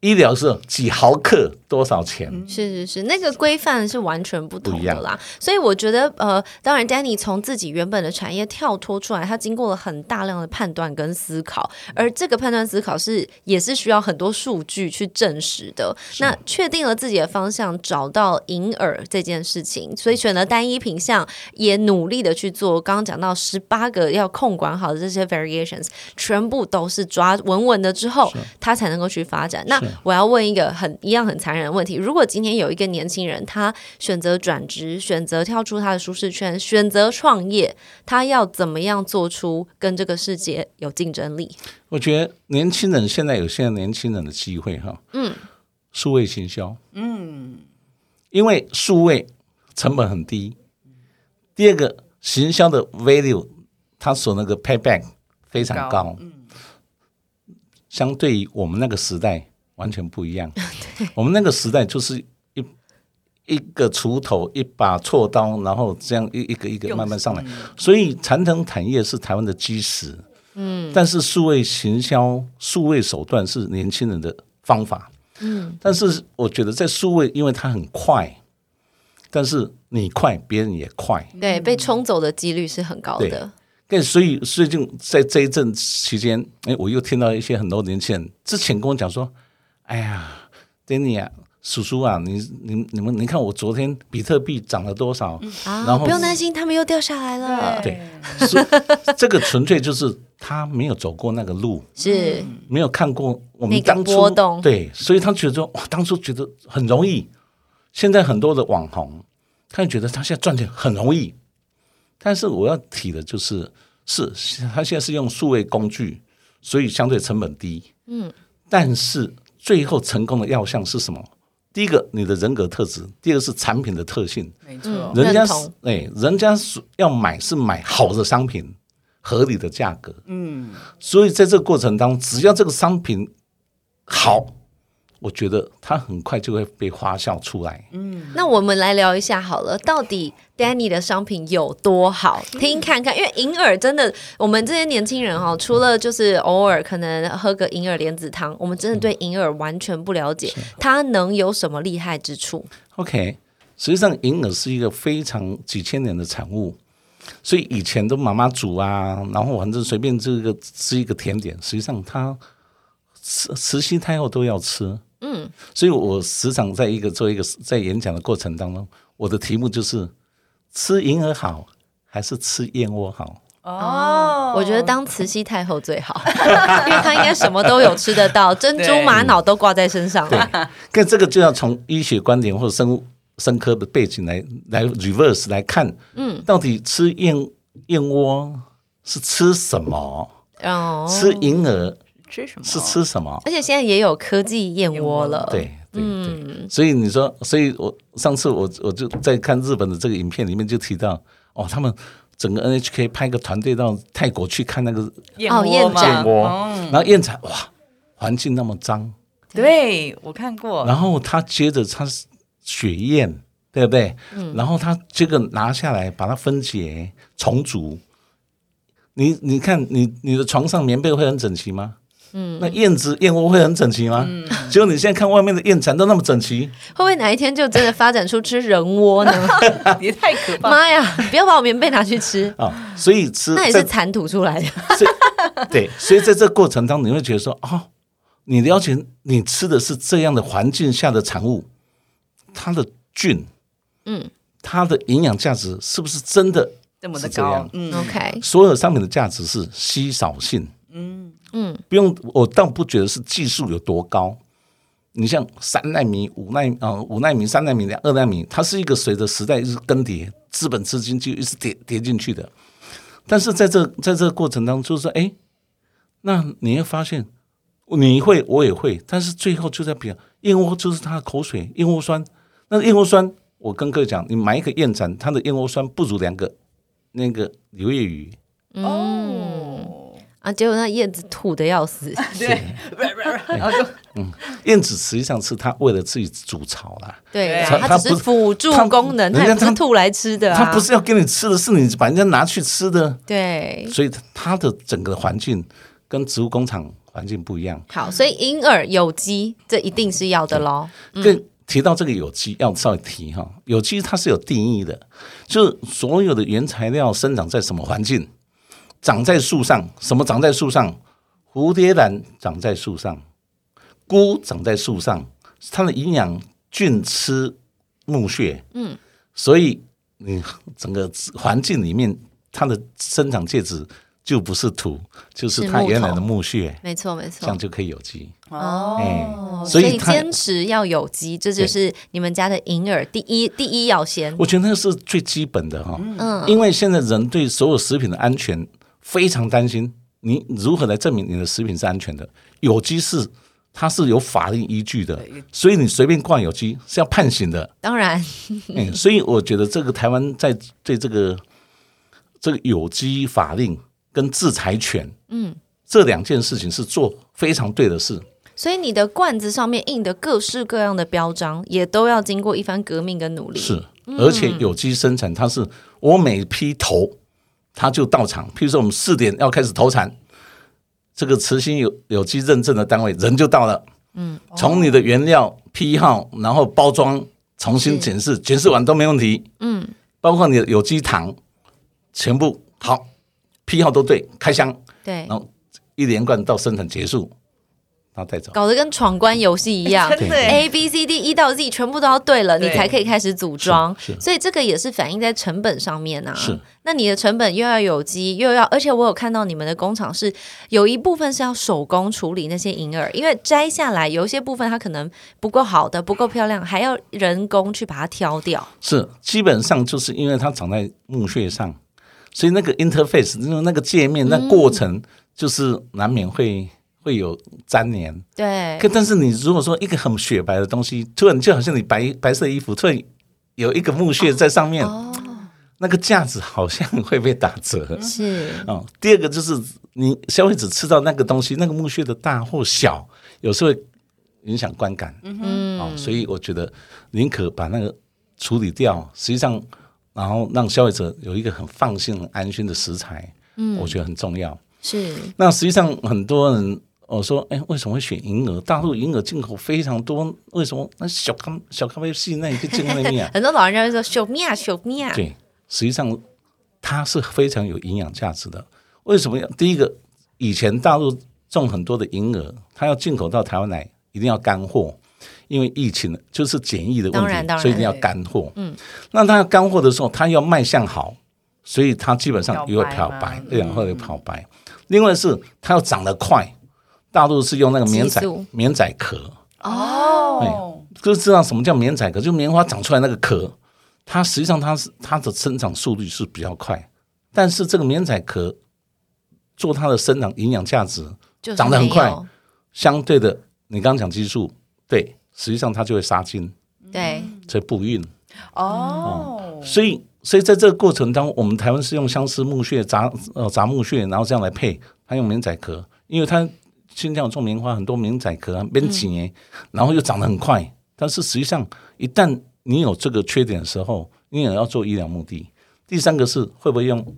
医疗是几毫克多少钱？是是是，那个规范是完全不同的啦。所以我觉得，呃，当然，Danny 从自己原本的产业跳脱出来，他经过了很大量的判断跟思考，而这个判断思考是也是需要很多数据去证实的。那确定了自己的方向，找到银耳这件事情，所以选了单一品项，也努力的去做。刚刚讲到十八个要控管好的这些 variations，全部都是抓稳稳的之后，他才能够去发展。那是我要问一个很一样很残忍的问题：如果今天有一个年轻人，他选择转职，选择跳出他的舒适圈，选择创业，他要怎么样做出跟这个世界有竞争力？我觉得年轻人现在有现在年轻人的机会哈，嗯，数位行销，嗯，因为数位成本很低，第二个行销的 value，它所那个 payback 非常高，嗯，相对于我们那个时代完全不一样，我们那个时代就是一一个锄头，一把锉刀，然后这样一一个一个慢慢上来。嗯。所以传统产业是台湾的基石，嗯，但是数位行销、数位手段是年轻人的方法，嗯，但是我觉得在数位，因为它很快，但是你快，别人也快，对，被冲走的几率是很高的。对，所以最近在这一阵期间，哎，我又听到一些很多年轻人之前跟我讲说，哎呀，Danny 啊，叔叔啊，你你你们，你看我昨天比特币涨了多少？啊，然后不用担心，他们又掉下来了。对。是 这个纯粹就是他没有走过那个路，是，没有看过我们那个当初波动。对，所以他觉得当初觉得很容易，现在很多的网红，他就觉得他现在赚钱很容易，但是我要提的就是，是他现在是用数位工具，所以相对成本低，嗯，但是最后成功的要项是什么？第一个，你的人格特质；第二个是产品的特性。没错，人家是认同哎，人家是要买是买好的商品，合理的价格。嗯，所以在这个过程当中，只要这个商品好，我觉得它很快就会被发酵出来。嗯那我们来聊一下好了，到底 Danny 的商品有多好？听看看，因为银耳真的，我们这些年轻人哈，除了就是偶尔可能喝个银耳莲子汤，我们真的对银耳完全不了解，它能有什么厉害之处？OK，实际上银耳是一个非常几千年的产物，所以以前都妈妈煮啊，然后反正随便这个吃一个甜点，实际上它慈慈禧太后都要吃。嗯，所以我时常在一个做一个在演讲的过程当中，我的题目就是吃银耳好还是吃燕窝好？哦我觉得当慈禧太后最好，因为她应该什么都有吃得到，珍珠玛瑙都挂在身上了。跟这个就要从医学观点或者生物生科的背景来来 reverse 来看，嗯，到底吃燕燕窝是吃什么？哦，吃银耳吃什么？是吃什么？而且现在也有科技燕窝了，对对对，所以你说，所以我上次我我就在看日本的这个影片里面就提到，哦，他们整个 NHK 派一个团队到泰国去看那个燕哦燕窝。然后燕产哇，环境那么脏，对我看过，然后他接着他是血燕，对不对？然后他这个拿下来，把它分解重组。你你看，你你的床上棉被会很整齐吗？嗯，那燕子燕窝会很整齐吗？嗯结果你现在看外面的燕蚕都那么整齐，会不会哪一天就真的发展出吃人窝呢？也太可怕。妈呀！不要把我棉被拿去吃，啊、所以吃那也是蚕吐出来的。所以对，所以在这个过程当中，你会觉得说，哦，你了解你吃的是这样的环境下的产物，它的菌，嗯，它的营养价值是不是真的？这么的高嗯，OK，所有商品的价值是稀少性，嗯嗯，不用，我倒不觉得是技术有多高。你像三纳米、五纳呃五纳米、三纳米、两二纳米，它是一个随着时代一直更迭，资本资金就一直叠叠进去的。但是在这在这个过程当中，就是说，哎，那你会发现，你会我也会，但是最后就在比燕窝就是它的口水，燕窝酸。那燕窝酸，我跟各位讲，你买一个燕盏，它的燕窝酸不如两个那个柳叶鱼。哦，啊，结果那燕子吐的要死。对，然后就嗯燕子实际上是它为了自己筑巢啦，对啊，它它只是辅助功能，它人家吐来吃的啊。它不是要给你吃的，是你把人家拿去吃的，对。所以它的整个环境跟植物工厂环境不一样。好，所以银耳有机，这一定是要的喽。更提到这个有机，要稍微提哈，有机它是有定义的，就是所有的原材料生长在什么环境，长在树上，什么长在树上？蝴蝶兰长在树上，菇长在树上，它的营养菌吃木屑，嗯，所以你整个环境里面，它的生长介质就不是土，就是它原来的木屑，没错，没错这样。就可以有机。哦哎，所以所以坚持要有机，这就是你们家的银耳第一第一要先。我觉得那是最基本的哈，嗯，因为现在人对所有食品的安全非常担心，你如何来证明你的食品是安全的？有机是它是有法律依据的，所以你随便灌有机是要判刑的。当然，嗯，所以我觉得这个台湾在对这个这个有机法令跟制裁权，嗯，这两件事情是做非常对的事。所以你的罐子上面印的各式各样的标章，也都要经过一番革命跟努力。是，而且有机生产，它是我每批头，它就到场。譬如说，我们四点要开始投产，这个慈心有有机认证的单位人就到了。嗯，从你的原料批号，然后包装，重新检视，检视完都没问题。嗯，包括你的有机糖，全部好，批号都对，开箱，对，然后一连贯到生产结束，然后带走。搞得跟闯关游戏一样 真的耶，A B C D 一到 Z 全部都要对了，你才可以开始组装。所以这个也是反映在成本上面啊。是，那你的成本又要有机，又要，而且我有看到你们的工厂是有一部分是要手工处理那些银耳，因为摘下来有一些部分它可能不够好的、不够漂亮，还要人工去把它挑掉。是，基本上就是因为它长在木屑上，所以那个 interface 就是那个界面，那过程就是难免会会有粘连。对可，但是你如果说一个很雪白的东西，突然就好像你白白色衣服突然有一个木屑在上面，哦，那个架子好像会被打折。是，哦，第二个就是你消费者吃到那个东西，那个木屑的大或小，有时候会影响观感。嗯，哦，所以我觉得宁可把那个处理掉，实际上，然后让消费者有一个很放心、很安心的食材，嗯，我觉得很重要。是，那实际上很多人我说，哎，为什么会选银耳？大陆银耳进口非常多，为什么？那小咖小咖啡系那你就进口那面啊？很多老人家会说小面啊，小面啊，对，实际上它是非常有营养价值的。为什么要？第一个，以前大陆种很多的银耳，它要进口到台湾来，一定要干货，因为疫情就是检疫的问题，所以一定要干货。嗯，那它要干货的时候，它要卖相好，所以它基本上又会漂漂白然后会漂白。另外是它要长得快，大陆是用那个棉仔棉仔壳，哦，就知道什么叫棉仔壳，就棉花长出来那个壳，它实际上它是它的生长速率是比较快，但是这个棉仔壳做它的生长营养价值就是长得很快，相对的，你刚刚讲激素，对，实际上它就会杀菌，对，所以不孕。哦，所以，所以在这个过程当中，我们台湾是用相思木屑杂呃杂木屑，然后这样来配，它用棉仔壳，因为它现在有种棉花，很多棉仔壳啊，边几年，然后又长得很快，但是实际上一旦你有这个缺点的时候，你也要做医疗目的。第三个是会不会用，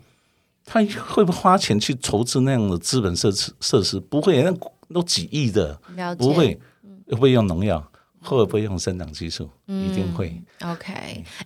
他会不会花钱去筹资那样的资本设施设施？不会，那都几亿的，不会，会不会用农药？会不会用生长激素？一定会。OK，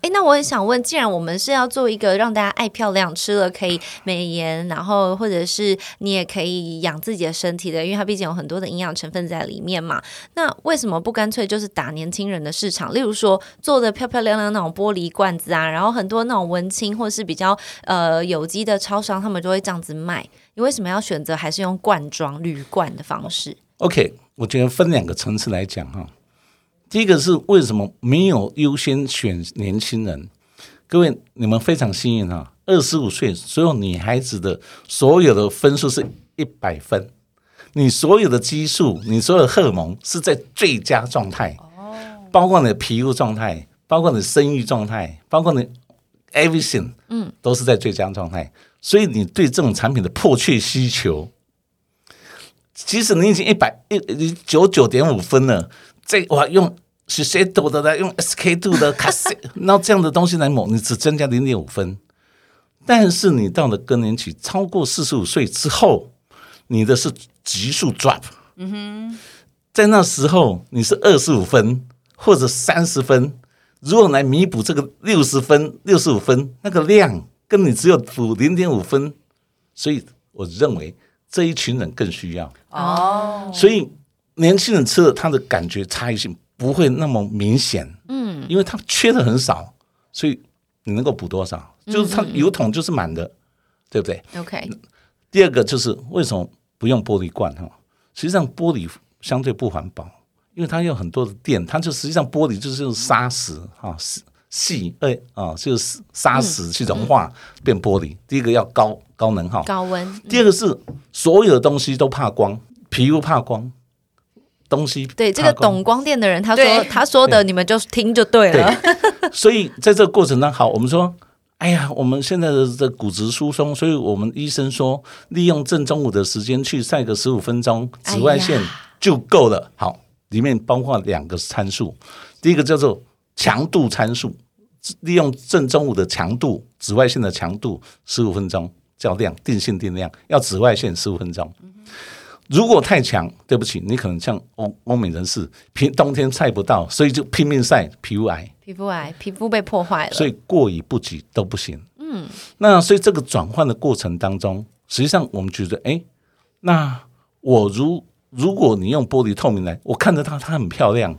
哎，那我很想问，既然我们是要做一个让大家爱漂亮、吃了可以美颜，然后或者是你也可以养自己的身体的，因为它毕竟有很多的营养成分在里面嘛。那为什么不干脆就是打年轻人的市场？例如说做的漂漂亮亮那种玻璃罐子啊，然后很多那种文青或是比较呃有机的超商，他们就会这样子卖。你为什么要选择还是用罐装铝罐的方式？OK，我觉得分两个层次来讲哈。第一个是为什么没有优先选年轻人？各位，你们非常幸运啊，二十五岁所有女孩子的所有的分数是一百分，你所有的激素，你所有荷尔蒙是在最佳状态，包括你的皮肤状态，包括你的生育状态，包括你 everything，嗯，都是在最佳状态，所以你对这种产品的迫切需求即使你已经一百一九九点五分了，这我用 i s e 的来用 SK two 的卡西，那这样的东西来抹，你只增加零点五分。但是你到了更年期，超过四十五岁之后，你的是急速 drop。嗯哼，在那时候你是二十五分或者三十分，如果来弥补这个六十分、六十五分那个量，跟你只有补零点五分，所以我认为这一群人更需要。哦，所以年轻人吃了，他的感觉差异性不会那么明显，嗯，因为他缺的很少，所以你能够补多少，就是它油桶就是满的，对不对？OK，第二个就是为什么不用玻璃罐哈？实际上玻璃相对不环保，因为它有很多的电，它就实际上玻璃就是用砂石哈细细哎啊，就是砂石去融化变玻璃。第一个要高高能耗，高温，第二个是所有的东西都怕光，皮肤怕光，东西对这个懂光电的人，他说他说的，你们就听就对了。所以在这个过程当中，好，我们说哎呀，我们现在的这骨质疏松，所以我们医生说，利用正中午的时间去晒个十五分钟，紫外线就够了。好，里面包括两个参数，第一个叫做强度参数，利用正中午的强度，紫外线的强度十五分钟叫量，定性定量，要紫外线十五分钟。如果太强，对不起，你可能像欧欧美人士，平冬天晒不到，所以就拼命晒，皮肤癌。皮肤癌，皮肤被破坏了，所以过于不及都不行。嗯，那所以这个转换的过程当中，实际上我们觉得，哎，那我如如果你用玻璃透明来，我看得到它很漂亮，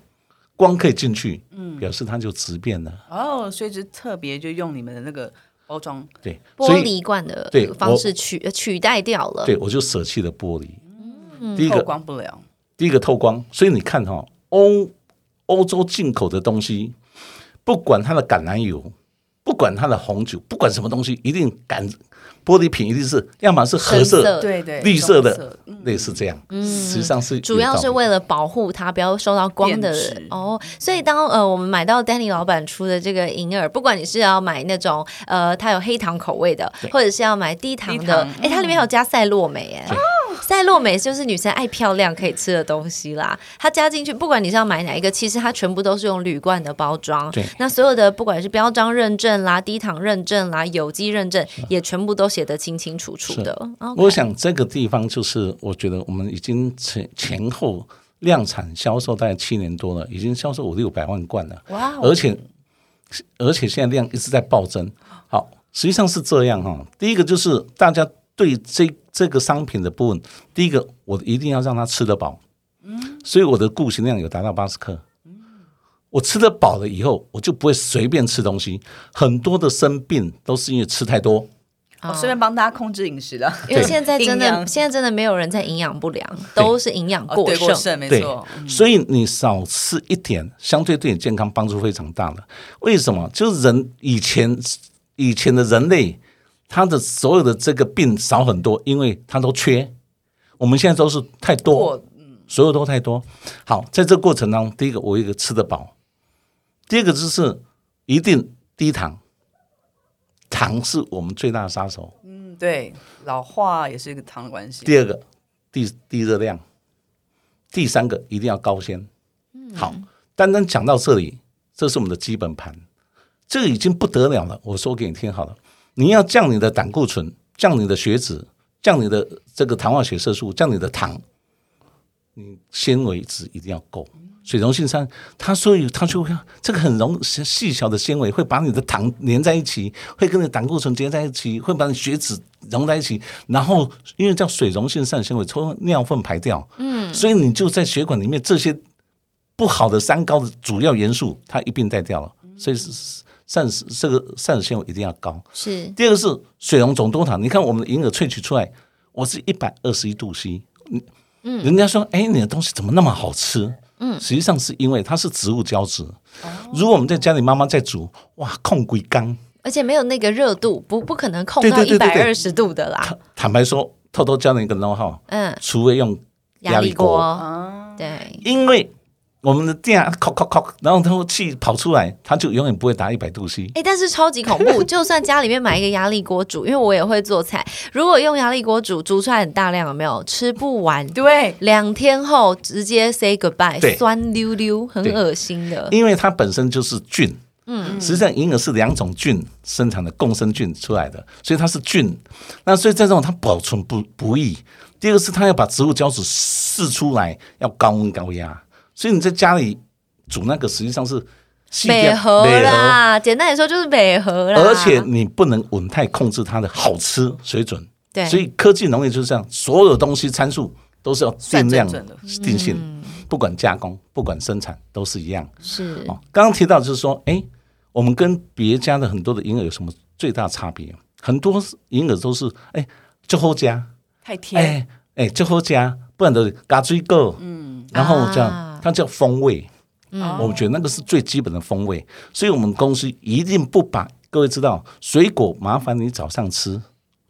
光可以进去，嗯，表示它就直变了。哦，所以就特别就用你们的那个包装，对，玻璃罐的对方式取呃取代掉了。对我就舍弃了玻璃。第一个透个，光不了。第一个透光，所以你看哈、欧欧洲进口的东西，不管它的橄榄油，不管它的红酒，不管什么东西，一定橄玻璃瓶一定是要么是褐色、对对，绿色的类似这样，嗯。实际上是主要是为了保护它不要受到光的。哦，所以当呃我们买到 Danny 老板出的这个银耳，不管你是要买那种呃它有黑糖口味的，或者是要买低糖的哎，它里面还有加赛洛美哎。赛洛美就是女生爱漂亮可以吃的东西啦，它加进去，不管你是要买哪一个，其实它全部都是用铝罐的包装对。那所有的不管是标章认证啦、低糖认证啦、有机认证，也全部都写得清清楚楚的。我想这个地方就是，我觉得我们已经前前后量产销售大概七年多了，已经销售五六百万罐了，哇哦，而且而且现在量一直在暴增。好，实际上是这样哈。第一个就是大家对这这个商品的部分，第一个我一定要让他吃得饱，嗯，所以我的固形量有达到八十克。嗯我吃得饱了以后，我就不会随便吃东西。很多的生病都是因为吃太多。我顺便帮大家控制饮食的，因为现在真的，现在真的没有人在营养不良，都是营养哦过剩。对过剩没对错，，所以你少吃一点，相对对你健康帮助非常大的。为什么？就是人以前以前的人类，他的所有的这个病少很多，因为他都缺。我们现在都是太多，所有都太多。好，在这个过程当中，第一个我一个吃得饱，第二个就是一定低糖，糖是我们最大的杀手。嗯对，老化也是一个糖的关系。第二个低低热量，第三个一定要高纤。好，单单讲到这里，这是我们的基本盘，这个已经不得了了。我说给你听好了，你要降你的胆固醇，降你的血脂，降你的这个糖化血色素，降你的糖，你纤维质一定要够。水溶性酸，它所以它就会这个很容细小的纤维会把你的糖连在一起，会跟你胆固醇结在一起，会把你血脂融在一起，然后因为叫水溶性膳纤维，从尿粪排掉，嗯，所以你就在血管里面这些不好的三高的主要元素，它一并带掉了，所以是膳食这个膳食纤维一定要高。是。第二个是水溶总多糖，你看我们的银耳萃取出来，我是一百二十一度 C，嗯，人家说，哎，你的东西怎么那么好吃？嗯，实际上是因为它是植物胶质。如果我们在家里妈妈在煮，哇，控鬼缸，而且没有那个热度，不不可能控到一百二十度的啦。坦坦白说，偷偷教你一个 know how，嗯，除非用压力锅，啊，对，因为我们的电啊，扣扣扣，然后它气跑出来，它就永远不会达一百度 C。哎，但是超级恐怖，就算家里面买一个压力锅煮，因为我也会做菜，如果用压力锅煮，煮出来很大量，有没有吃不完？对，两天后直接 say goodbye，酸溜溜，很对恶心的。因为它本身就是菌。嗯，实际上银耳是两种菌生产的共生菌出来的，所以它是菌。那所以在这种它保存不不易。第二个是它要把植物胶质释出来，要高温高压，所以你在家里煮那个实际上是细美掉和美啦，简单来说就是美和啦。而且你不能稳态控制它的好吃水准。对，所以科技农业就是这样，所有东西参数都是要定量算正正定性，嗯。不管加工，不管生产都是一样。是。哦，刚刚提到就是说，哎，我们跟别家的很多的银耳有什么最大差别？很多银耳都是哎就后加，太甜，哎哎就后加，不然的嘎追够，嗯，然后这样、啊它叫风味，嗯我觉得那个是最基本的风味，所以我们公司一定不把各位知道，水果麻烦你早上吃，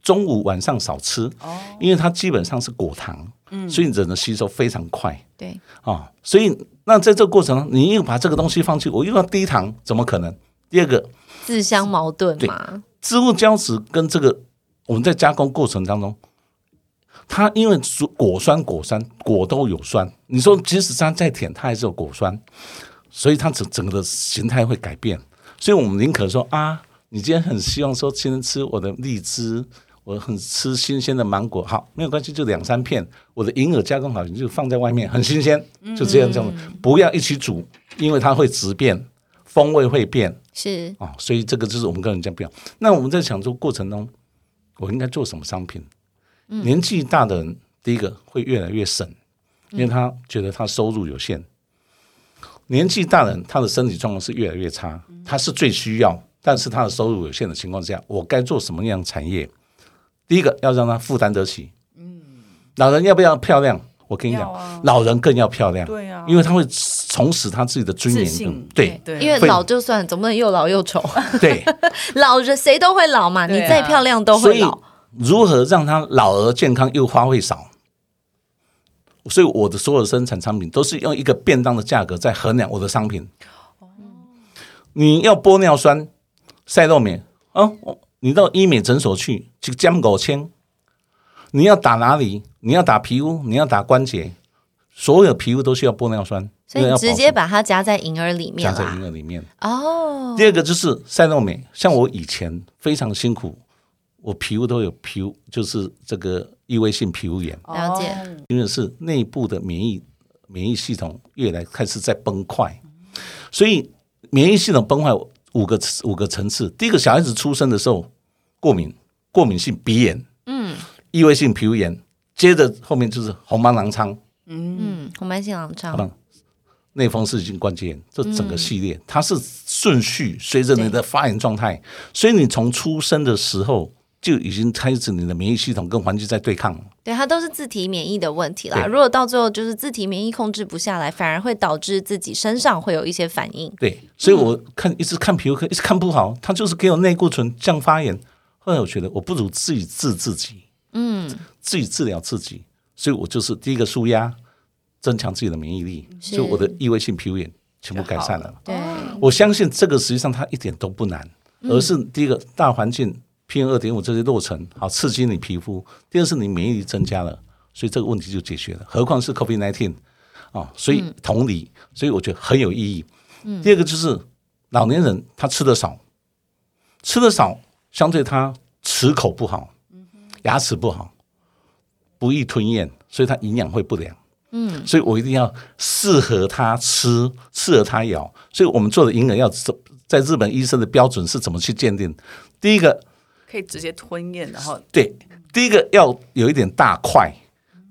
中午晚上少吃，哦因为它基本上是果糖，嗯所以人的吸收非常快。对，啊、所以那在这个过程中，你又把这个东西放弃，我又要低糖，怎么可能？第二个，自相矛盾嘛。植物胶质跟这个我们在加工过程当中，它因为果酸、果酸、果都有酸，你说即使它再甜，它还是有果酸，所以它整整个的形态会改变。所以我们宁可说啊，你今天很希望说今天吃我的荔枝，我很吃新鲜的芒果，好，没有关系，就两三片，我的银耳加工好，你就放在外面，很新鲜，就这样这样，不要一起煮，因为它会直变，风味会变。是哦，所以这个就是我们跟人家不一样。那我们在想做过程中，我应该做什么商品？年纪大的人，第一个会越来越省，因为他觉得他收入有限。年纪大的人，他的身体状况是越来越差，他是最需要，但是他的收入有限的情况之下，我该做什么样的产业？第一个要让他负担得起。嗯，老人要不要漂亮？我跟你讲，老人更要漂亮。对啊，因为他会重拾他自己的尊严。对对，因为老就算，总不能又老又丑。对，老人谁都会老嘛，你再漂亮都会老。如何让他老而健康又花费少？所以我的所有生产产品都是用一个便当的价格在衡量我的商品。哦，你要玻尿酸、赛洛美啊，你到医美诊所去去江狗签，你要打哪里？你要打皮肤，你要打关节，所有皮肤都需要玻尿酸，所以直接把它加在银耳里面，加在银耳里面。哦，第二个就是赛洛美，像我以前非常辛苦。我皮肤都有皮肤，就是这个异位性皮肤炎。了解，因为是内部的免疫免疫系统越来开始在崩坏，所以免疫系统崩坏五个五个层次。第一个，小孩子出生的时候过敏，过敏性鼻炎，嗯，异位性皮肤炎，接着后面就是红斑狼疮，嗯，红斑性狼疮，内风湿性关节炎，这整个系列它是顺序随着你的发炎状态，所以你从出生的时候。就已经开始你的免疫系统跟环境在对抗了，对它都是自体免疫的问题啦。如果到最后就是自体免疫控制不下来，反而会导致自己身上会有一些反应。对，所以我看一直看皮肤科，一直看不好，他就是给我内固醇降发炎。后来我觉得我不如自己治自己，嗯，自己治疗自己，所以我就是第一个舒压，增强自己的免疫力，所以我的异位性皮肤炎全部改善了。对，我相信这个实际上它一点都不难，而是第一个大环境。PM 二点五这些落尘，好刺激你皮肤。第二是你免疫力增加了，所以这个问题就解决了。何况是 COVID nineteen 啊，所以同理，所以我觉得很有意义。第二个就是老年人他吃的少，吃的少，相对他齿口不好，牙齿不好，不易吞咽，所以他营养会不良。嗯，所以我一定要适合他吃，适合他咬。所以我们做的营养要在日本医生的标准是怎么去鉴定？第一个。可以直接吞咽，然后对，第一个要有一点大块，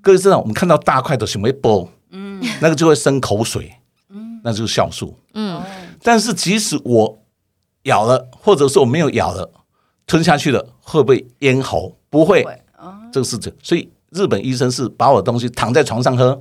各位知道，我们看到大块的行为波，嗯，那个就会生口水，嗯，那就是酵素，嗯，但是即使我咬了，或者说我没有咬了，吞下去了，会不会咽喉？不会，这个是这，所以日本医生是把我的东西躺在床上喝，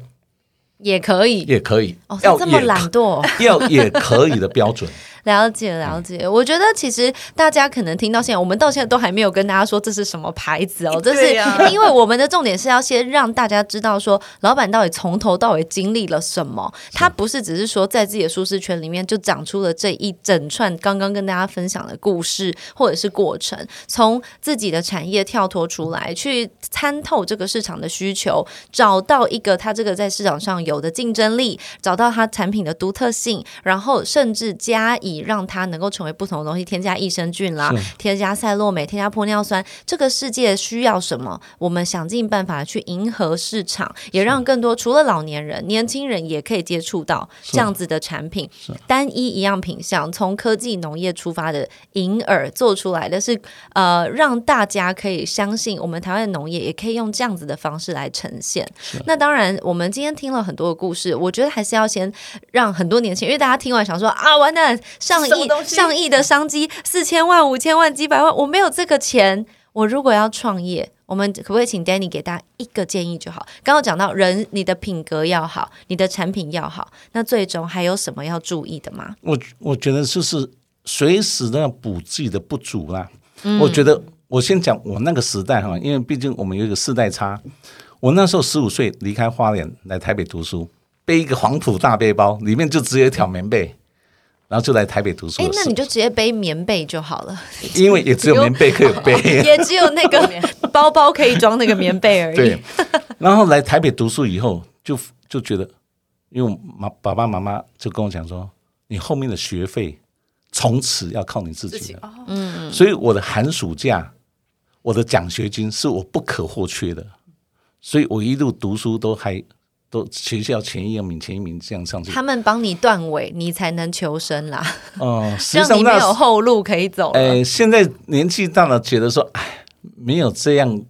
也可以，也可以，哦，要这么懒惰，要也可以的标准。了解了解，我觉得其实大家可能听到现在，我们到现在都还没有跟大家说这是什么牌子哦。这是 因为我们的重点是要先让大家知道说，老板到底从头到尾经历了什么。他不是只是说在自己的舒适圈里面就长出了这一整串刚刚跟大家分享的故事或者是过程，从自己的产业跳脱出来，去参透这个市场的需求，找到一个他这个在市场上有的竞争力，找到他产品的独特性，然后甚至加以。让它能够成为不同的东西，添加益生菌啦，添加赛洛美，添加玻尿酸。这个世界需要什么？我们想尽办法去迎合市场，也让更多除了老年人、年轻人也可以接触到这样子的产品。单一一样品相，从科技农业出发的银耳做出来的是呃，让大家可以相信我们台湾的农业也可以用这样子的方式来呈现。那当然，我们今天听了很多的故事，我觉得还是要先让很多年轻人，因为大家听完想说啊，完蛋。上亿、上亿的商机，四千万、五千万、几百万，我没有这个钱。我如果要创业，我们可不可以请 Danny 给大家一个建议就好？刚刚讲到人，你的品格要好，你的产品要好，那最终还有什么要注意的吗？我我觉得就是随时都要补自己的不足啦。我觉得我先讲我那个时代哈，因为毕竟我们有一个世代差。我那时候十五岁离开花莲来台北读书，背一个黄埔大背包，里面就只有一条棉被。然后就来台北读书哎。那你就直接背棉被就好了，因为也只有棉被可以背，也只有那个 包包可以装那个棉被而已。对。然后来台北读书以后，就就觉得，因为我妈爸爸妈妈就跟我讲说，你后面的学费从此要靠你自己了。嗯所以我的寒暑假，我的奖学金是我不可或缺的，所以我一路读书都还都学校前一名、前一名这样上去。他们帮你断尾，你才能求生啦，哦、实际让你没有后路可以走了。哎，现在年纪大了，觉得说，哎，没有这样，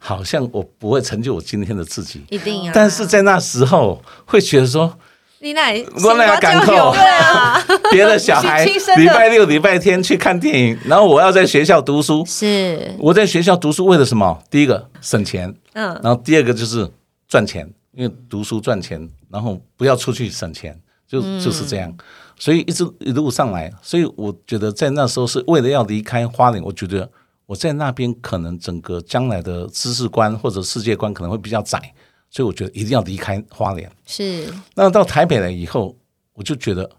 好像我不会成就我今天的自己。一定啊！但是在那时候，会觉得说，你乃我哪敢扣对啊，别的小孩 礼拜六、礼拜天去看电影，然后我要在学校读书。是我在学校读书为了什么？第一个省钱，嗯然后第二个就是赚钱，因为读书赚钱，然后不要出去省钱，就就是这样。所以一直一路上来，所以我觉得在那时候是为了要离开花莲，我觉得我在那边可能整个将来的知识观或者世界观可能会比较窄，所以我觉得一定要离开花莲。是那到台北来以后，我就觉得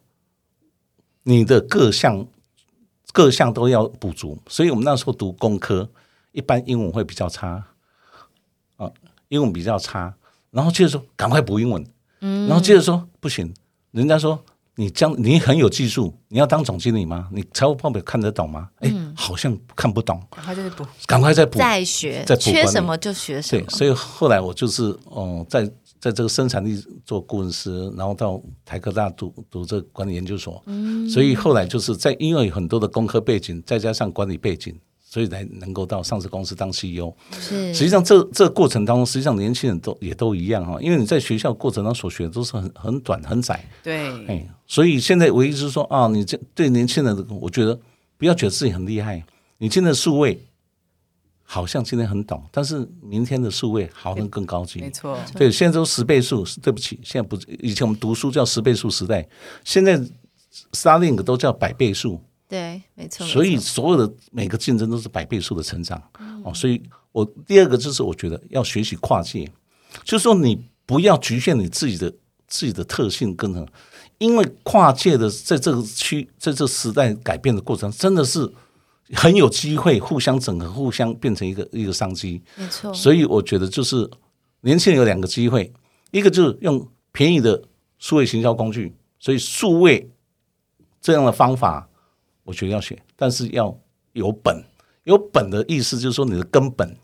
你的各项各项都要补足，所以我们那时候读工科，一般英文会比较差啊，英文比较差，然后接着说赶快补英文，嗯。然后接着说不行，人家说你将你很有技术，你要当总经理吗？你财务报表看得懂吗？哎，好像看不懂，赶快就是补，赶快再补。再学再，补缺什么就学什对，所以后来我就是哦、在在这个生产力做顾问师，然后到台科大读读这个管理研究所，所以后来就是在因为有很多的工科背景，再加上管理背景，所以才能够到上市公司当 CEO。是。实际上这这个过程当中，实际上年轻人都也都一样哈，因为你在学校过程当中所学的都是很很短很窄，对，哎，所以现在唯一就是说啊，你这对年轻人，我觉得不要觉得自己很厉害，你今天的数位好像今天很懂，但是明天的数位好像更高级。没错，对，现在都十倍数，对不起，现在不，以前我们读书叫十倍数时代，现在 Starlink 都叫百倍数，对，没错。所以所有的每个竞争都是百倍数的成长。哦，所以我第二个就是我觉得要学习跨界，就是说你不要局限你自己的自己的特性跟什么，因为跨界的在这个区在这个时代改变的过程，真的是很有机会互相整合，互相变成一个一个商机。没错，所以我觉得就是年轻人有两个机会，一个就是用便宜的数位行销工具，所以数位这样的方法，我觉得要学，但是要有本。有本的意思就是说你的根本，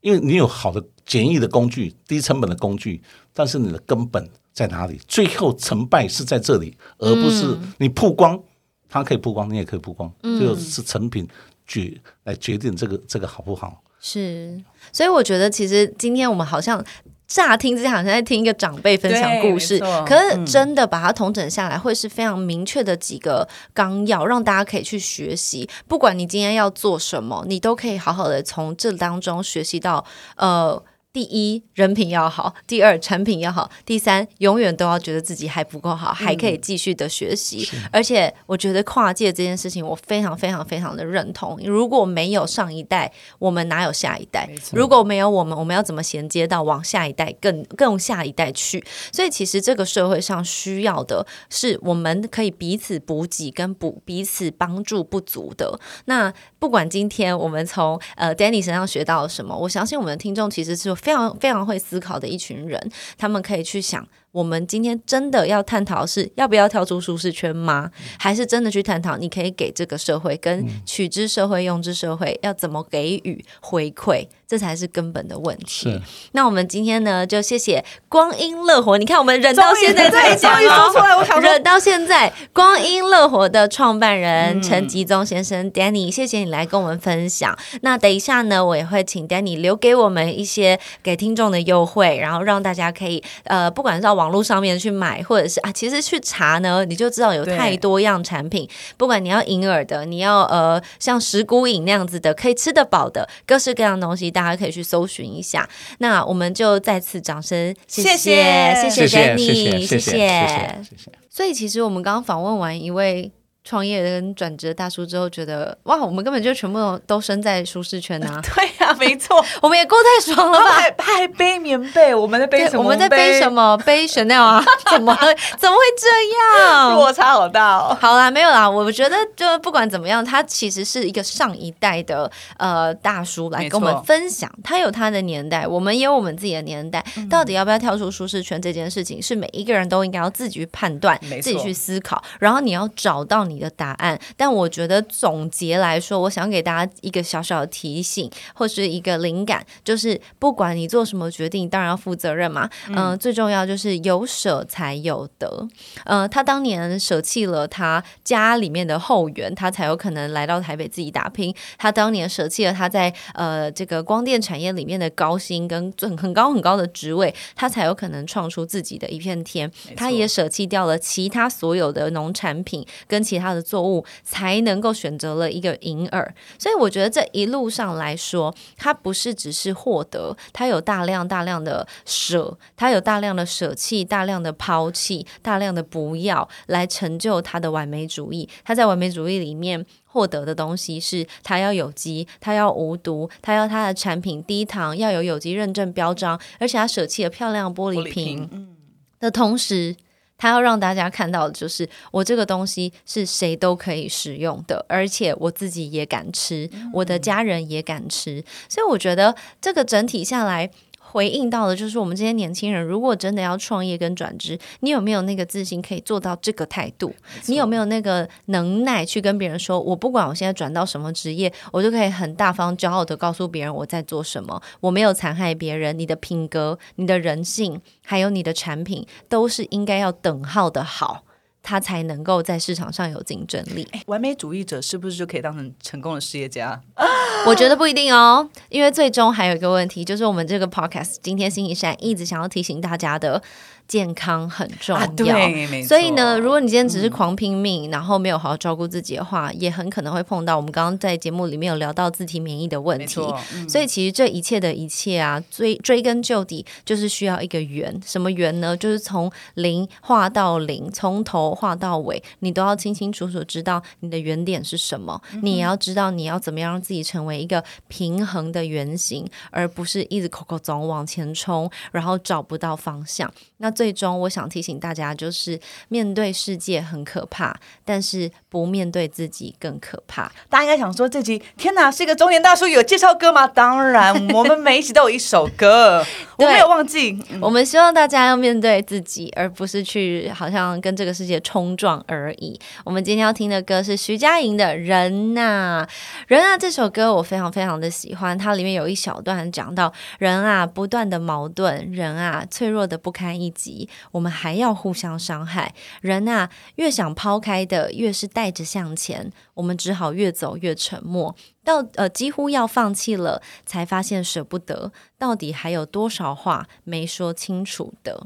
因为你有好的简易的工具、低成本的工具，但是你的根本在哪里？最后成败是在这里，而不是你曝光，它可以曝光，你也可以曝光，最后是成品决来决定这个这个好不好。是，所以我觉得其实今天我们好像乍听之下好像在听一个长辈分享故事，可是真的把它统整下来，会是非常明确的几个纲要，让大家可以去学习。不管你今天要做什么，你都可以好好的从这当中学习到呃。第一，人品要好；第二，产品要好；第三，永远都要觉得自己还不够好，还可以继续的学习。而且，我觉得跨界这件事情，我非常非常非常的认同。如果没有上一代，我们哪有下一代如果没有我们，我们要怎么衔接到往下一代更更下一代去？所以，其实这个社会上需要的是我们可以彼此补给跟补彼此帮助不足的。那不管今天我们从呃 Danny 身上学到了什么，我相信我们的听众其实是非常非常会思考的一群人，他们可以去想。我们今天真的要探讨是要不要跳出舒适圈吗？还是真的去探讨你可以给这个社会跟取之社会、用之社会要怎么给予回馈，这才是根本的问题。是那我们今天呢，就谢谢光阴乐活。你看，我们忍到现在才对终于讲哦说出来我想忍到现在，光阴乐活的创办嗯人陈吉宗先生 Danny，谢谢你来跟我们分享。那等一下呢，我也会请 Danny 留给我们一些给听众的优惠，然后让大家可以呃，不管是到网络上面去买，或者是啊，其实去查呢，你就知道有太多样产品。不管你要银耳的，你要呃像石骨饮那样子的，可以吃得饱的，各式各样的东西，大家可以去搜寻一下。那我们就再次掌声，谢谢谢谢 Danny，谢谢谢谢谢谢谢。所以其实我们刚刚访问完一位创业跟转职的大叔之后，觉得哇，我们根本就全部都都身在舒适圈啊！对呀、没错，我们也过太爽了吧？还还背棉被，我们在背什么？我们在背什？么？背 Chanel 啊？怎么怎么会这样？落差好大哦。好啦，没有啦。我觉得就不管怎么样，他其实是一个上一代的呃大叔来跟我们分享，他有他的年代，我们也有我们自己的年代。嗯到底要不要跳出舒适圈这件事情，是每一个人都应该要自己去判断自己去思考，然后你要找到你的答案。但我觉得总结来说，我想给大家一个小小的提醒，或是一个灵感，就是不管你做什么决定，当然要负责任嘛。嗯、最重要就是有舍才有得。呃，他当年舍弃了他家里面的后援，他才有可能来到台北自己打拼。他当年舍弃了他在呃这个光电产业里面的高薪跟很很高很高的职位，他才有可能创出自己的一片天。他也舍弃掉了其他所有的农产品跟其他的作物，才能够选择了一个银耳。所以我觉得这一路上来说，他不是只是获得，他有大量大量的舍，他有大量的舍弃，大量的抛弃，大量的不要，来成就他的完美主义。他在完美主义里面。获得的东西是他要有机，他要无毒，他要他的产品低糖，要有有机认证标章，而且他舍弃了漂亮玻璃瓶，嗯，的同时，他要让大家看到的就是我这个东西是谁都可以使用的，而且我自己也敢吃，我的家人也敢吃，所以我觉得这个整体下来。回应到的就是我们这些年轻人，如果真的要创业跟转职，你有没有那个自信可以做到这个态度？你有没有那个能耐去跟别人说，我不管我现在转到什么职业，我就可以很大方、骄傲的告诉别人我在做什么，我没有残害别人。你的品格、你的人性，还有你的产品，都是应该要等号的好，它才能够在市场上有竞争力。哎完美主义者是不是就可以当成成功的事业家？我觉得不一定哦，因为最终还有一个问题，就是我们这个 podcast 今天新一山一直想要提醒大家的，健康很重要。啊，对，所以呢，如果你今天只是狂拼命，然后没有好好照顾自己的话，也很可能会碰到我们刚刚在节目里面有聊到自体免疫的问题。嗯所以其实这一切的一切啊，追追根究底，就是需要一个圆。什么圆呢？就是从零画到零，从头画到尾，你都要清清楚楚知道你的原点是什么。嗯你也要知道你要怎么样让自己成为一个平衡的圆形，而不是一直口口总往前冲，然后找不到方向。那最终，我想提醒大家，就是面对世界很可怕，但是不面对自己更可怕。大家应该想说这集天哪，是一个中年大叔有介绍歌吗？当然，我们每一集都有一首歌，我没有忘记。嗯我们希望大家要面对自己，而不是去好像跟这个世界冲撞而已。我们今天要听的歌是徐佳莹的《人呐、人啊》这首歌我非常非常的喜欢，它里面有一小段讲到人啊不断的矛盾，人啊脆弱的不堪一击，我们还要互相伤害。人啊越想抛开的，越是带着向前，我们只好越走越沉默。到呃几乎要放弃了，才发现舍不得，到底还有多少话没说清楚的？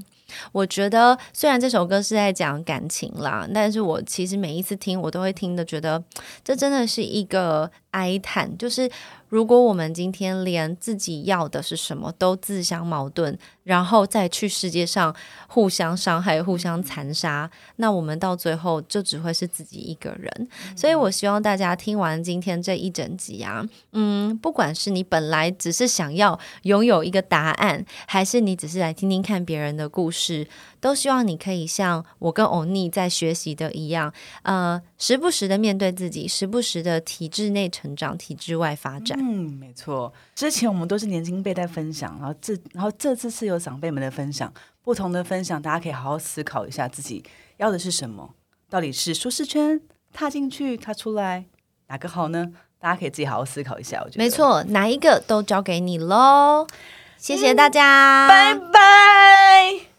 我觉得虽然这首歌是在讲感情啦，但是我其实每一次听，我都会听的觉得这真的是一个哀叹，就是如果我们今天连自己要的是什么都自相矛盾，然后再去世界上互相伤害、互相残杀，那我们到最后就只会是自己一个人。所以我希望大家听完今天这一整集啊，嗯，不管是你本来只是想要拥有一个答案，还是你只是来听听看别人的故事，都希望你可以像我跟欧尼在学习的一样，呃，时不时的面对自己，时不时的体制内成长，体制外发展。嗯，没错。之前我们都是年轻辈在分享，然后这然后这次是有长辈们的分享，不同的分享，大家可以好好思考一下自己要的是什么，到底是舒适圈踏进去，踏出来，哪个好呢？大家可以自己好好思考一下。我觉得没，错，哪一个都交给你喽。谢谢大家，拜拜。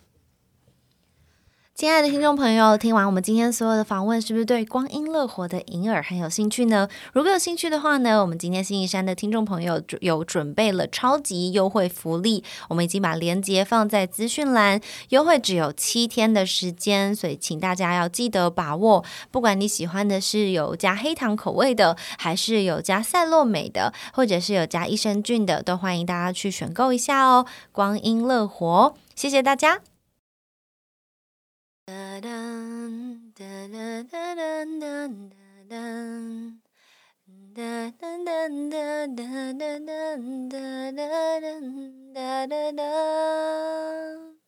亲爱的听众朋友，听完我们今天所有的访问，是不是对光阴乐活的银耳很有兴趣呢？如果有兴趣的话呢，我们今天新一山的听众朋友有准备了超级优惠福利，我们已经把链接放在资讯栏，优惠只有七天的时间，所以请大家要记得把握。不管你喜欢的是有加黑糖口味的，还是有加赛洛美的，或者是有加益生菌的，都欢迎大家去选购一下哦。光阴乐活，谢谢大家。da da da da da